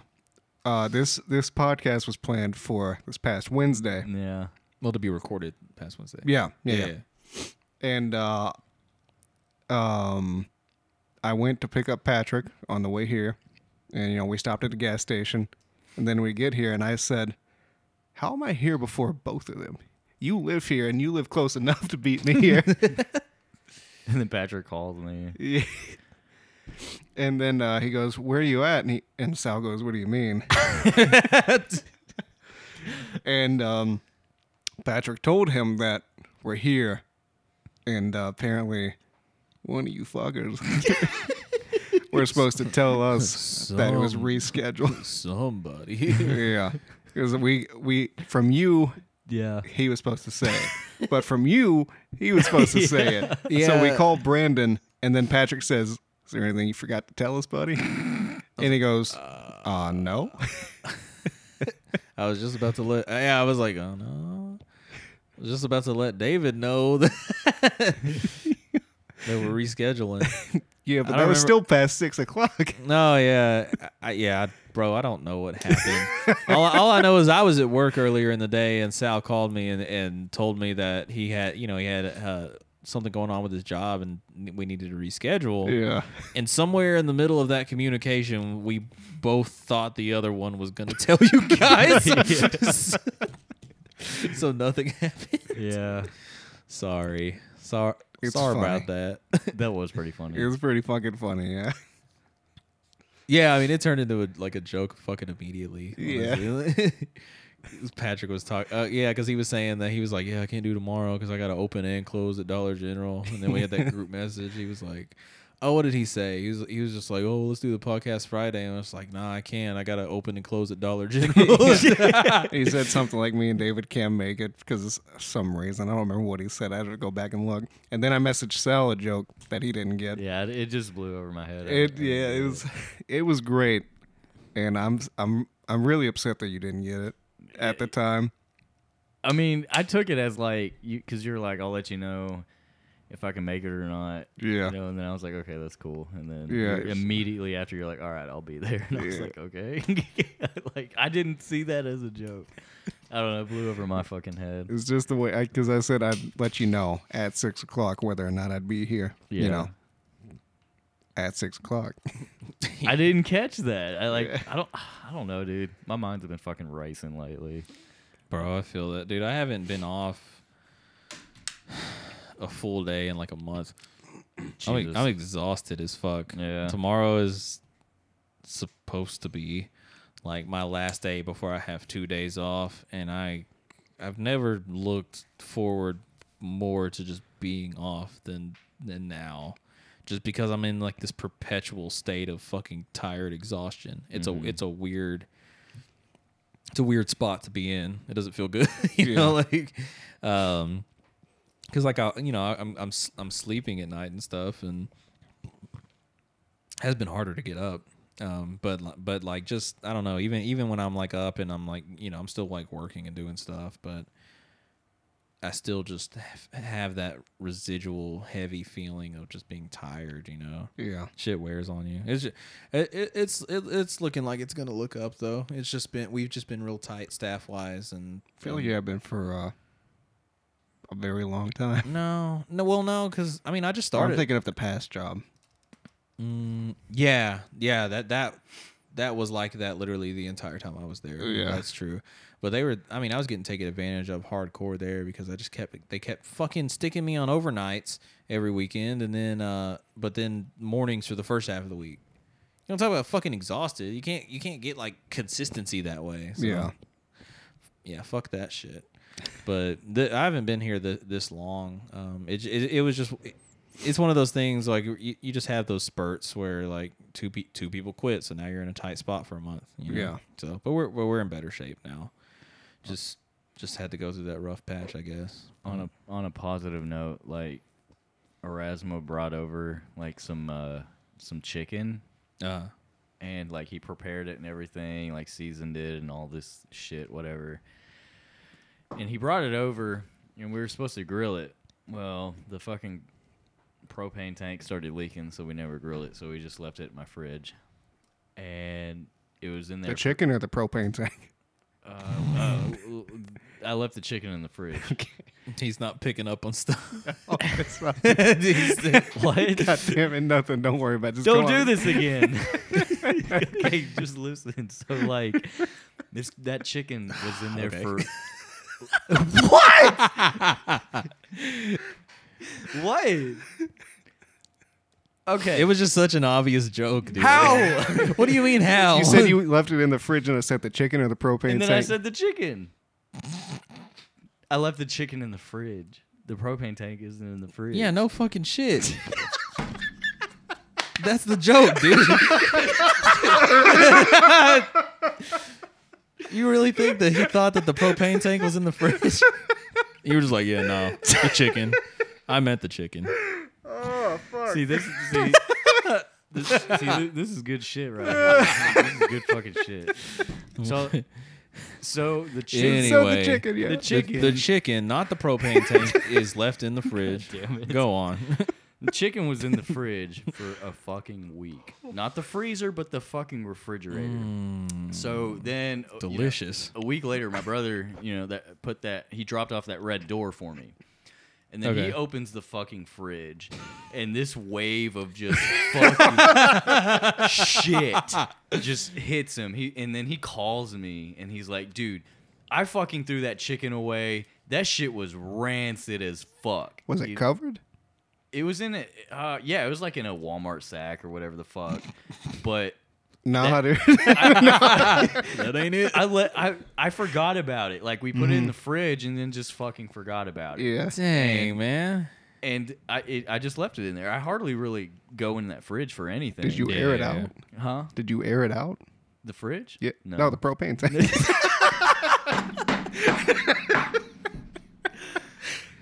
uh, this this podcast was planned for this past Wednesday. yeah. well, to be recorded past Wednesday. Yeah, yeah, yeah. and uh, um, I went to pick up Patrick on the way here, and you know we stopped at the gas station, and then we get here, and I said, "How am I here before both of them? You live here, and you live close enough to beat me here." *laughs* *laughs* And then Patrick calls me. Yeah. And then uh, he goes, "Where are you at?" And he and Sal goes, "What do you mean?" *laughs* and um, Patrick told him that we're here, and uh, apparently, one of you fuckers *laughs* were supposed to tell us that it was Some- rescheduled. Somebody. yeah, because we we from you Yeah. he was supposed to say it, but from you he was supposed to say it. *laughs* So we Yeah. called Brandon, and then Patrick says, "Is there anything you forgot to tell us, buddy?" *laughs* And he goes, "Uh, no." I was just about to let. Yeah, I was like, oh no. I was just about to let David know *laughs* that, that we're rescheduling. *laughs* Yeah, but I that was remember- still past six o'clock. *laughs* No, yeah, I, I- yeah, bro. I don't know what happened. all, all I know is I was at work earlier in the day, and Sal called me and, and told me that he had, you know, he had uh, something going on with his job, and we needed to reschedule. Yeah, And somewhere in the middle of that communication, we both thought the other one was going to tell you guys. *laughs* so nothing happened. Yeah. Sorry. Sorry. It's Sorry funny. about that. *laughs* That was pretty funny. it was pretty fucking funny. Yeah, yeah, I mean, it turned into a, like a joke fucking immediately. Yeah. *laughs* Patrick was talking. Uh, yeah, because he was saying that he was like, "Yeah, I can't do tomorrow because I got to open and close at Dollar General." And then we had that group message. He was like, "Oh, what did he say?" He was he was just like, "Oh, let's do the podcast Friday." And I was like, "Nah, I can't. I got to open and close at Dollar General." *laughs* *laughs* he said something like me and David can't make it because of some reason. I don't remember what he said. I had to go back and look. And then I messaged Sal a joke that he didn't get. Yeah, it, it just blew over my head. It yeah, it was *laughs* it was great. And I'm I'm I'm really upset that you didn't get it at the time. I mean, I took it as like you because you're like, I'll let you know if I can make it or not. Yeah. You know, and then I was like, okay, that's cool. And then Yeah, immediately after, you're like, all right, I'll be there. *laughs* And I was like, okay. *laughs* like I didn't see that as a joke. I don't know. It blew over my fucking head. It's just the way because I, said I'd let you know at six o'clock whether or not I'd be here. Yeah. You know, at six o'clock. I didn't catch that. I like. I don't. I don't know, dude. My mind's been fucking racing lately. Bro, I feel that, dude. I haven't been off a full day in like a month. I'm, I'm exhausted as fuck. Yeah. Tomorrow is supposed to be like my last day before I have two days off, and I, I've never looked forward more to just being off than than now, just because I'm in like this perpetual state of fucking tired exhaustion. It's a it's a weird. It's a weird spot to be in. It doesn't feel good, *laughs* you know, like, um, because like I, you know, I'm I'm I'm sleeping at night and stuff, and has been harder to get up. Um, but but like just I don't know. Even even when I'm like up and I'm like you know I'm still like working and doing stuff, but I still just have, that residual heavy feeling of just being tired. You know, Yeah. shit wears on you. It's just, it, it, it's it, it's looking like it's gonna look up though. It's just been we've just been real tight staff wise and I feel like you have been for uh, a very long time. No, no, well, no, because I mean, I just started. I'm thinking of the past job. Mm, yeah, yeah, that that that was like that literally the entire time I was there. Yeah. that's true. But they were, I mean, I was getting taken advantage of hardcore there because I just kept they kept fucking sticking me on overnights every weekend, and then uh, but then mornings for the first half of the week. You don't talk about fucking exhausted. You can't you can't get like consistency that way. So, Yeah. yeah, fuck that shit. But th- I haven't been here th- this long. Um, it, it it was just it's one of those things like you, you just have those spurts where like two pe- two people quit, so now you're in a tight spot for a month. You know? Yeah. So, but we're but we're in better shape now. Just just had to go through that rough patch, I guess. on a on a positive note, like Erasmo brought over like some uh some chicken Uh, and like he prepared it and everything, like seasoned it and all this shit, whatever. And he brought it over and we were supposed to grill it. Well, the fucking propane tank started leaking, so we never grilled it, so we just left it in my fridge. And it was in there. The chicken or the propane tank? uh, uh, I left the chicken in the fridge. *laughs* he's not picking up on stuff. *laughs* oh, it's not- *laughs* what? God damn it, nothing. Don't worry about it. Just Don't do on. this again. okay, just listen. So like this that chicken was in there Okay. for *laughs* What? what? Okay. it was just such an obvious joke, dude. how? *laughs* what do you mean how? You said you left it in the fridge and I said the chicken or the propane tank? and then tank. I said the chicken. I left the chicken in the fridge. The propane tank isn't in the fridge. Yeah, no fucking shit. That's the joke, dude. *laughs* you really think that he thought that the propane tank was in the fridge? *laughs* You were just like, yeah, no, the chicken. I meant the chicken. Oh, *laughs* see this. See, this, see, this is good shit right here. This is good fucking shit. So, so the chicken. so the chicken, yeah. The The, chicken. the chicken, not the propane tank, is left in the fridge. *laughs* Damn it. Go on. The chicken was in the fridge for a fucking week. Not the freezer, but the fucking refrigerator. So then, uh, you know, Delicious. a week later, my brother, you know, that put that he dropped off that red door for me. And then he Okay. opens the fucking fridge, and this wave of just *laughs* fucking shit just hits him. He and then he calls me, and he's like, "Dude, I fucking threw that chicken away. That shit was rancid as fuck." was it You- covered? It was in a uh, yeah, it was like in a Walmart sack or whatever the fuck. *laughs* but Nah, dude. *laughs* *laughs* that ain't it. I let I I forgot about it. Like we put it in the fridge and then just fucking forgot about it. yeah. Dang, man. And I it, I just left it in there. I hardly really go in that fridge for anything. Did you air it Yeah. out? Huh? Did you air it out? The fridge? Yeah. No. No, the propane tank.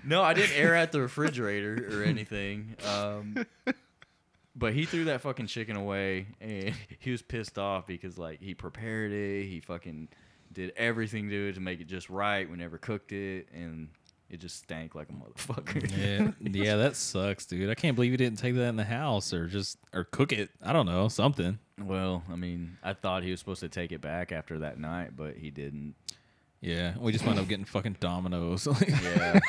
No, I didn't air out the refrigerator or anything. Um, but he threw that fucking chicken away, and *laughs* he was pissed off because like he prepared it, he fucking did everything to it to make it just right. We never cooked it, and it just stank like a motherfucker. Yeah, *laughs* yeah, that sucks, dude. I can't believe you didn't take that in the house or just or cook it. I don't know, something. well, I mean, I thought he was supposed to take it back after that night, but he didn't. Yeah, we just wound up getting fucking Domino's. *laughs* Yeah,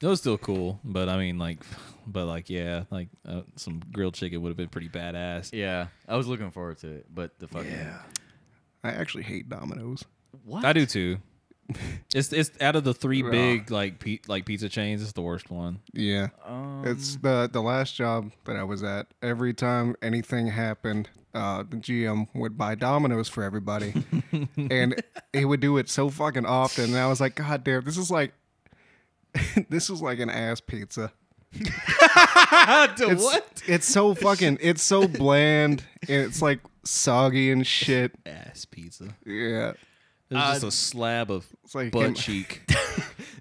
it was still cool, but I mean, like, but like, yeah, like uh, some grilled chicken would have been pretty badass. yeah. I was looking forward to it, but the fucking yeah. I actually hate Domino's. what? I do too. *laughs* It's it's out of the three Ugh. big like pe- like pizza chains, it's the worst one. Yeah. Um, It's the the last job that I was at. Every time anything happened, uh, the GM would buy Domino's for everybody, *laughs* and he would do it so fucking often. And I was like, God damn, this is like, *laughs* this is like an ass pizza. *laughs* It's, what? It's so fucking. It's so bland. and It's like soggy and shit. Ass pizza. Yeah. It's Uh, just a slab of like butt him- cheek.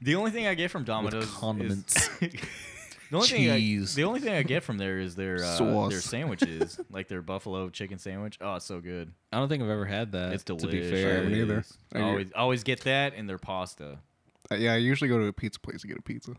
The only thing I get from Domino's is- condiments. The only thing I, the only thing I get from there is their uh, Sauce. their sandwiches, *laughs* like their buffalo chicken sandwich. Oh, it's so good. I don't think I've ever had that. It's delicious. to delicious. be fair, haven't either. I I always always get that and their pasta. Uh, yeah, I usually go to a pizza place to get a pizza.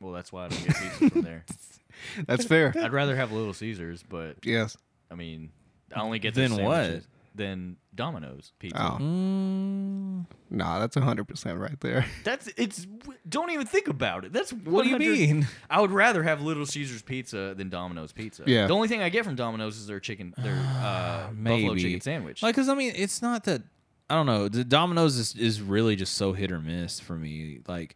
Well, that's why I don't get pizza from there. *laughs* That's fair. I'd rather have Little Caesars, but yes. I mean, I only get their Then what? sandwiches. Then Domino's pizza. Oh. Mm, Nah, that's hundred percent right there. *laughs* That's it's. Don't even think about it. That's what do you mean? I would rather have Little Caesars pizza than Domino's pizza. Yeah. The only thing I get from Domino's is their chicken, their *sighs* uh, buffalo Maybe. chicken sandwich. Like, cause I mean, it's not that. I don't know. The Domino's is, is really just so hit or miss for me. Like,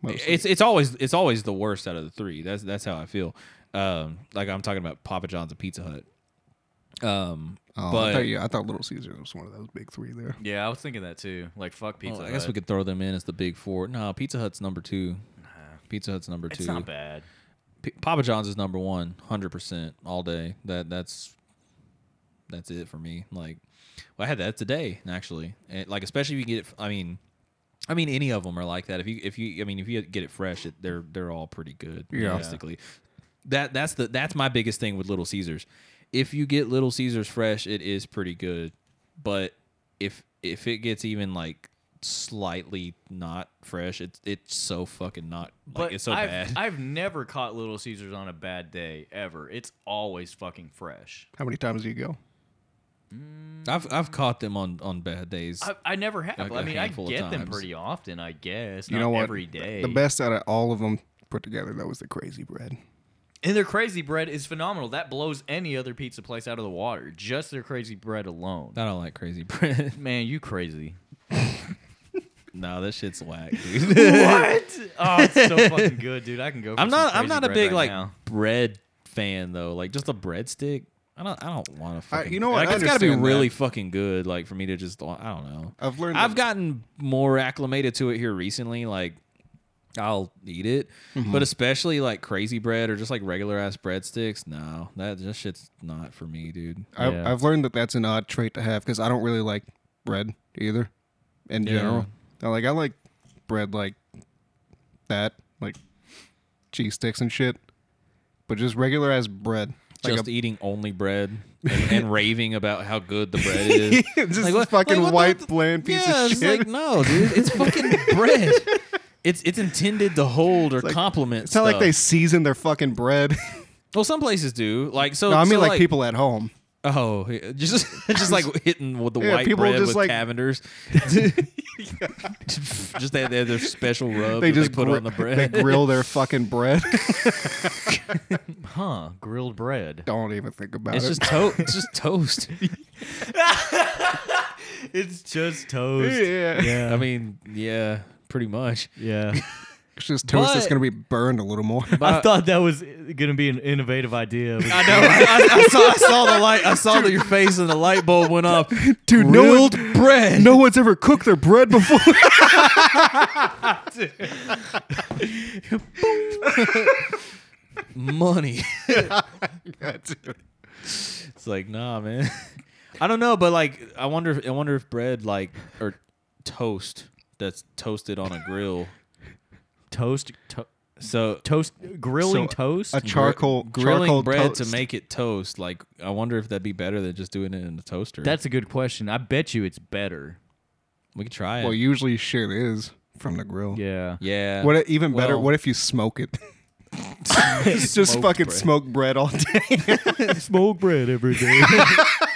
Mostly. it's it's always it's always the worst out of the three. That's that's how I feel. Um, like I'm talking about Papa John's and Pizza Hut. Um, Oh, I but thought, yeah, I thought Little Caesars was one of those big three there. yeah, I was thinking that too. Like fuck pizza. well, I guess Hut. we could throw them in as the big four. No, Pizza Hut's number two. Pizza Hut's number two. It's two. not bad. P- Papa John's is number one, hundred percent all day. That that's that's it for me. Like, well, I had that today actually, and like especially if you get it. I mean, I mean any of them are like that. If you if you I mean if you get it fresh, it, they're they're all pretty good. Yeah. Realistically, that that's the that's my biggest thing with Little Caesars. If you get Little Caesars fresh, it is pretty good. But if if it gets even like slightly not fresh, it's it's so fucking not like But it's so I've, bad. I've never caught Little Caesars on a bad day ever. It's always fucking fresh. How many times do you go? Mm. I've I've caught them on on bad days. I, I never have. Like I a mean, I get them pretty often. I guess. You not know what? Every day. The best out of all of them put together though was the crazy bread. And their crazy bread is phenomenal. That blows any other pizza place out of the water. Just their crazy bread alone. I don't like crazy bread. *laughs* Man, you crazy. *laughs* no, that shit's whack, dude. *laughs* what? Oh, it's so fucking good, dude. I can go. For I'm some not I'm not a big right like now. bread fan though. Like just a breadstick. I don't I don't want to fucking. you know what? Like, I it's got to be really that. fucking good. Like for me to just I don't know. I've learned. I've that- gotten more acclimated to it here recently. Like I'll eat it, Mm-hmm. but especially like crazy bread or just like regular ass breadsticks. No, that just shit's not for me, dude. I've, Yeah. I've learned that that's an odd trait to have because I don't really like bread either. In Yeah. general, I like I like bread like that, like cheese sticks and shit. But just regular ass bread, like just a, eating only bread and, and *laughs* raving about how good the bread is. *laughs* just Like, this what- fucking like, what the- white bland piece yeah, of it's shit. like no, dude, it's fucking bread. *laughs* It's it's intended to hold or like- complement. it's not like they season their fucking bread. *laughs* Well, some places do. Like so. no, I mean so, like, people at home. Oh, *laughs* just just like hitting with the Yeah, white bread just, with like- Cavenders. *laughs* just they, they have their special rub They just they put gri- on the bread. They grill their fucking bread. Huh? Grilled bread. don't even think about It's it. just to- It's just toast. It's just toast. yeah. I mean, yeah, pretty much. Yeah. *laughs* It's just toast that's But- gonna be burned a little more. I thought that was gonna be an innovative idea. I know. I, I, I saw, I saw the light. I saw that your face and the light bulb went off. *laughs* Dude, no grilled one, bread. no one's ever cooked their bread before. *laughs* money. It's like, nah, man. I don't know, but like, I wonder. If, I wonder if bread, like, or toast that's toasted on a grill. toast, to- So toast, grilling So, toast. a charcoal grilling charcoal bread toast. to make it toast. Like, I wonder if that'd be better than just doing it in the toaster. That's a good question. I bet you it's better. we could try it. Well, usually shit is from the grill. Yeah. yeah. What even better? Well- What if you smoke it? *laughs* Just fucking bread. smoke bread all day. *laughs* Smoke bread every day. *laughs*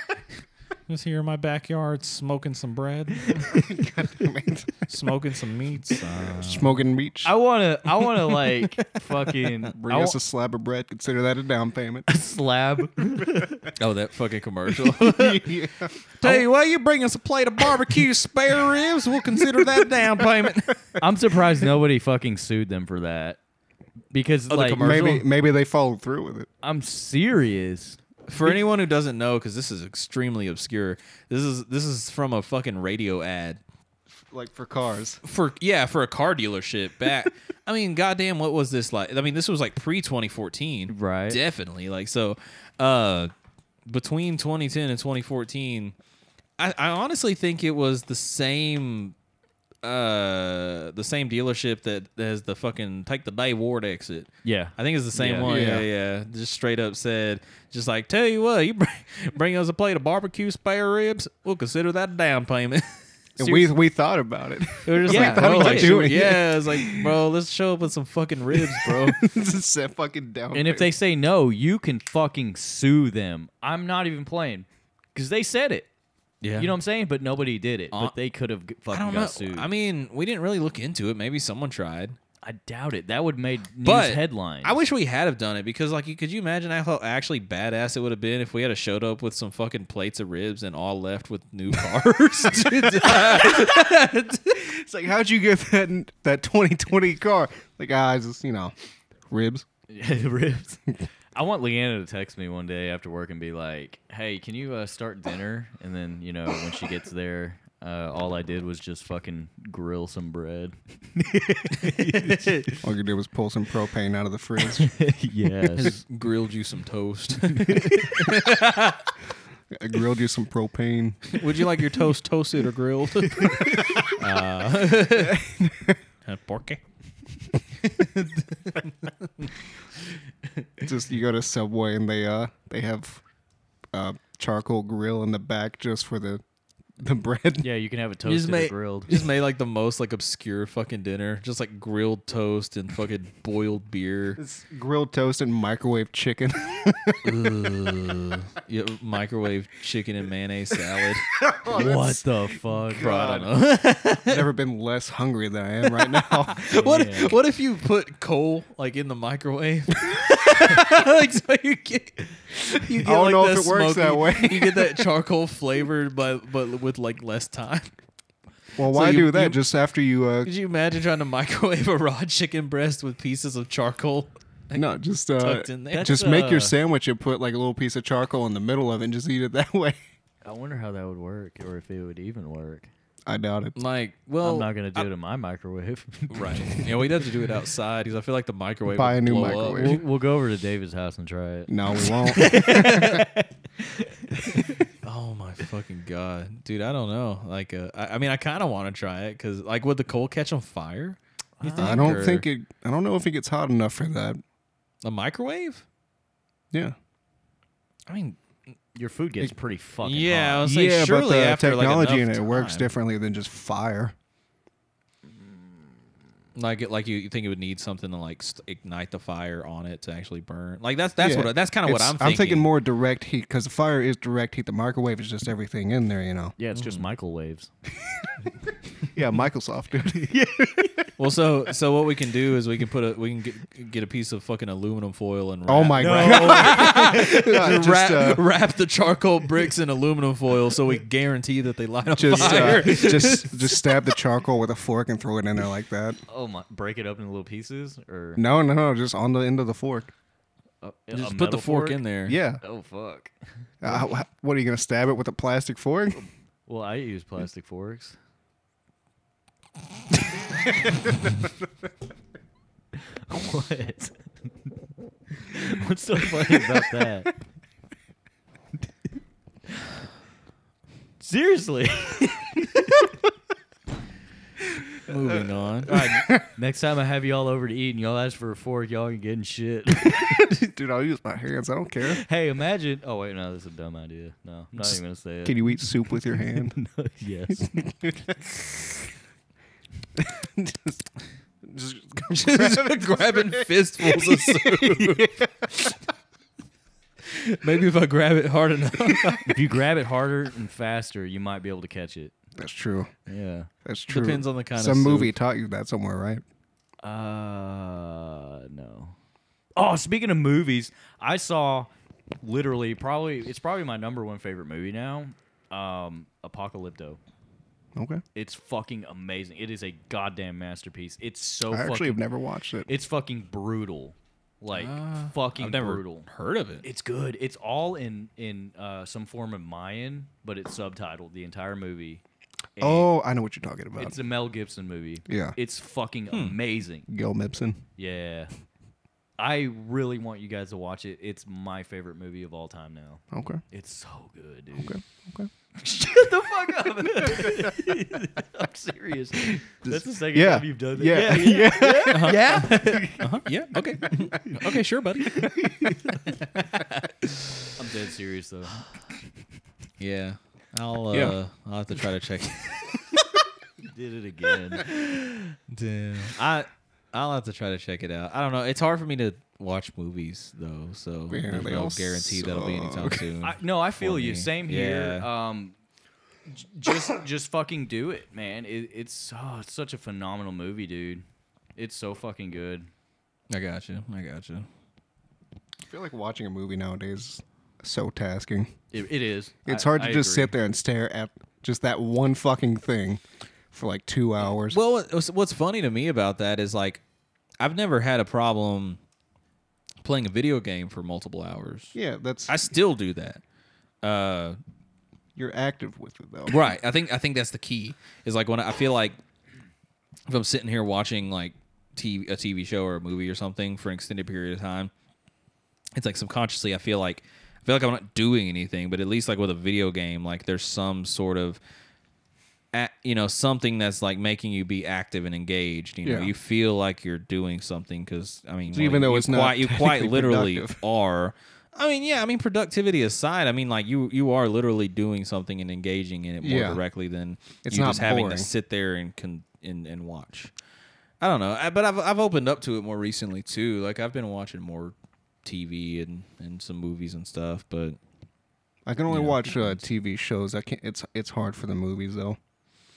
Just here in my backyard smoking some bread, *laughs* smoking some meats. Uh, Smoking meat. I wanna, I wanna like *laughs* fucking Bring I us wa- a slab of bread. Consider that a down payment. *laughs* slab. oh, that fucking commercial. yeah. Tell you what, you bring us a plate of barbecue spare ribs, we'll consider that down payment. I'm surprised nobody fucking sued them for that. Because the like commercial? Maybe maybe they followed through with it. I'm serious. For anyone who doesn't know, because this is extremely obscure, this is this is from a fucking radio ad Like for cars. for yeah for a car dealership back. I mean, goddamn, what was this like? I mean, this was like pre 2014, Right. Definitely, like so. Uh, between 2010 and 2014, I, I honestly think it was the same. Uh, the same dealership that has the fucking take the day ward exit. Yeah. I think it's the same Yeah. one. Yeah. Yeah. yeah, Just straight up said, just like, tell you what, you bring, *laughs* bring us a plate of barbecue spare ribs, we'll consider that a down payment. *laughs* And we we thought about it. *laughs* They were just Yeah, like, we bro, thought like, about doing it. yeah, it's like, bro, let's show up with some fucking ribs, bro. Just a fucking down. And if they say no, you can fucking sue them. I'm not even playing. Because they said it. Yeah, You know what I'm saying? But nobody did it. Uh, but they could have g- I fucking don't got know. sued. I mean, we didn't really look into it. Maybe someone tried. I doubt it. That would made news But headlines. I wish we had have done it because, like, you, could you imagine how actually badass it would have been if we had a showed up with some fucking plates of ribs and all left with new *laughs* cars? *laughs* it's like, how'd you get that that 2020 car? Like, ah, I just you know, ribs. *laughs* ribs. I want Leanna to text me one day after work and be like, "Hey, can you uh, start dinner?" And then you know when she gets there, uh, all I did was just fucking grill some bread. *laughs* All you did was pull some propane out of the fridge. *laughs* yes. *laughs* Grilled you some toast. I grilled you some propane. Would you like your toast toasted or grilled? uh, porky. *laughs* Just you go to Subway and they uh they have uh charcoal grill in the back just for the the bread. Yeah, you can have it You just toasted made, or grilled. just made like the most like obscure fucking dinner, just like grilled toast and fucking boiled beer. It's grilled toast and microwave chicken. *laughs* Ugh. yeah, microwave chicken and mayonnaise salad. *laughs* what the fuck? Bro, I don't know. Never been less hungry than I am right now. *laughs* what Yeah. what if you put coal like in the microwave? *laughs* like so you get you get I don't like know that if it works that way. you get that charcoal flavored but but with like less time. Well, why you- do that? you- just after you uh Could you imagine trying to microwave a raw chicken breast with pieces of charcoal no, just uh tucked in there? That's, just make your uh, sandwich and put like a little piece of charcoal in the middle of it and just eat it *laughs* that way. I wonder how that would work, or if it would even work. I doubt it. like, well, I'm not gonna do it in my microwave. *laughs* right. Yeah, we'd have to do it outside because I feel like the microwave. Buy would a new blow up. microwave. we'll, we'll go over to David's house and try it. No, we won't. *laughs* Oh my fucking god, dude! I don't know. Like, uh, I, I mean, I kind of want to try it because, like, would the coal catch on fire? You I don't or think it. I don't know if it gets hot enough for that. A microwave. Yeah. I mean, Your food gets pretty fucking yeah, I hot. was saying yeah, but the after technology like in enough it works time- differently than just fire. Like, it, like you, you think it would need something to like st- ignite the fire on it to actually burn. Like that's that's Yeah. what that's kind of what It's- I'm thinking. I'm thinking more direct heat because the fire is direct heat. The microwave is just everything in there, you know. Yeah, it's Mm. just microwaves. *laughs* Yeah, Microsoft, dude. *laughs* *laughs* Well, so so what we can do is we can put a we can get, get a piece of fucking aluminum foil and wrap, Oh my god! *laughs* just wrap, uh, wrap the charcoal bricks in aluminum foil so we guarantee that they light on just fire. uh, *laughs* just just stab the charcoal with a fork and throw it in there like that. Oh my! Break it up into little pieces, or No, no, no, just on the end of the fork. uh, just put the metal fork, in there. Yeah. Oh fuck! Uh, how- what are you gonna stab it with a plastic fork? Well, I use plastic forks. What? What's so funny about that? Seriously. Moving on. Uh, *laughs* Next time I have y'all over to eat and y'all ask for a fork, y'all ain't getting shit. *laughs* Dude, I'll use my hands. I don't care. hey, imagine. Oh wait, no, that's a dumb idea. No, I'm not even gonna say it. Can you eat soup with your hand? *laughs* yes. *laughs* just, just *laughs* grabbing *laughs* fistfuls of soup. Maybe if I grab it hard enough. if you grab it harder and faster, you might be able to catch it. that's true. Yeah. That's true. Depends on the kind of Some movie taught you that somewhere, right? Uh, no. Oh, speaking of movies, I saw literally probably it's probably my number one favorite movie now. Um, Apocalypto. Okay. It's fucking amazing. It is a goddamn masterpiece. It's so I actually fucking. have never watched it. It's fucking brutal. Like Uh, fucking I've never brutal. heard of it. It's good. It's all in in uh, some form of Mayan, but it's subtitled the entire movie. And oh, I know what you're talking about. it's a Mel Gibson movie. Yeah. It's fucking Hmm. amazing. Gil Mibson. Yeah. I really want you guys to watch it. It's my favorite movie of all time now. Okay. It's so good, dude. Okay. Okay. Shut the fuck up. *laughs* I'm serious. That's the second Yeah. time you've done that. Yeah. Yeah. *laughs* yeah. uh-huh. Yeah. Okay. okay. Sure, buddy. *laughs* I'm dead serious though. Yeah. I'll uh, Yeah. I'll have to try to check. Did it again. Damn. I I'll have to try to check it out. I don't know. It's hard for me to watch movies though, so Yeah, there's they no all guarantee that'll be anytime suck. soon. I, no, I feel you. me. Same here. Yeah. Um, j- just just fucking do it, man. It, it's oh, it's such a phenomenal movie, dude. It's so fucking good. I got you. I got you. I feel like watching a movie nowadays is so tasking. It, it is. It's I- hard to I just agree. sit there and stare at just that one fucking thing for like two hours. Well, what's- what's funny to me about that is like I've never had a problem playing a video game for multiple hours. yeah, that's I still do that. Uh, you're active with it though. right. I think I think that's the key. Is like when I I feel like if I'm sitting here watching like TV, a TV show or a movie or something for an extended period of time, it's like subconsciously I feel like I feel like I'm not doing anything, but at least like with a video game, like there's some sort of you know something that's like making you be active and engaged. You know, Yeah. you feel like you're doing something because I mean, So even though it's not quite, you *laughs* quite literally productive. are. I mean, yeah. I mean, productivity aside, I mean, like you you are literally doing something and engaging in it more Yeah. directly than It's you not just having to sit there and con- and, and watch. I don't know, I, but I've I've opened up to it more recently too. Like I've been watching more TV and and some movies and stuff, but I can only watch uh, TV shows. I can't. It's it's hard for the movies though.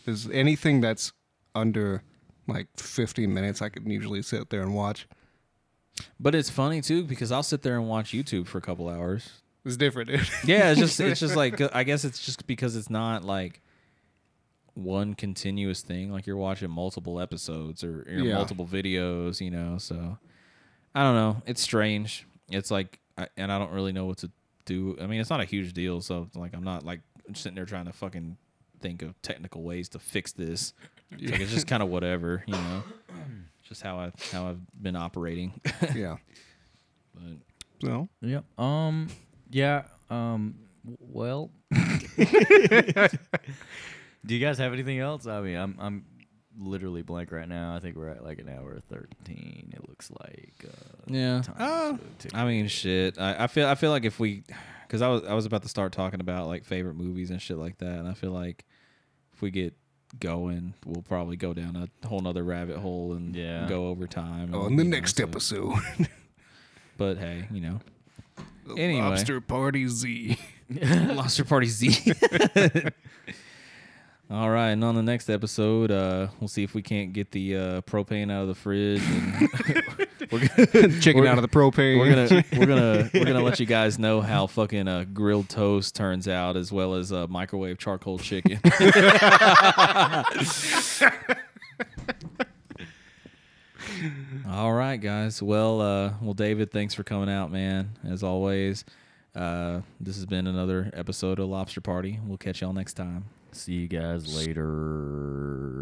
There's anything that's under like 50 minutes, I can usually sit there and watch. but it's funny too because I'll sit there and watch YouTube for a couple hours. It's different, dude. *laughs* Yeah, it's just it's *laughs* just like uh, I guess it's just because it's not like one continuous thing. Like you're watching multiple episodes or, or Yeah. multiple videos, you know. So I don't know. It's strange. It's like, I, and I don't really know what to do. I mean, it's not a huge deal. So like, I'm not like sitting there trying to fucking think of technical ways to fix this. It's, like, it's just kind of *laughs* whatever, you know. Just how I how I've been operating. *laughs* yeah. but So Yeah. Um. Yeah. Um. Well. *laughs* Do you guys have anything else? I mean, I'm I'm literally blank right now. I think we're at like an hour thirteen. It looks like. Uh, Yeah. time's Uh. I mean, shit. I, I feel I feel like if we, because I was I was about to start talking about like favorite movies and shit like that, and I feel like if we get going, we'll probably go down a whole nother rabbit hole and Yeah. go over time. on and, oh, the you know, next so- episode, *laughs* But hey, you know, the Anyway. Lobster Party Z. *laughs* Lobster Party Z. *laughs* All right, and on the next episode, uh, we'll see if we can't get the uh, propane out of the fridge. And *laughs* we're gonna, *laughs* Chicken we're- out of the propane. We're gonna we're gonna *laughs* we're gonna let you guys know how fucking uh, grilled toast turns out, as well as uh, microwave charcoal chicken. All right, guys. Well, uh, well, David, thanks for coming out, man. As always, uh, this has been another episode of Lobster Party. We'll catch y'all next time. See you guys later.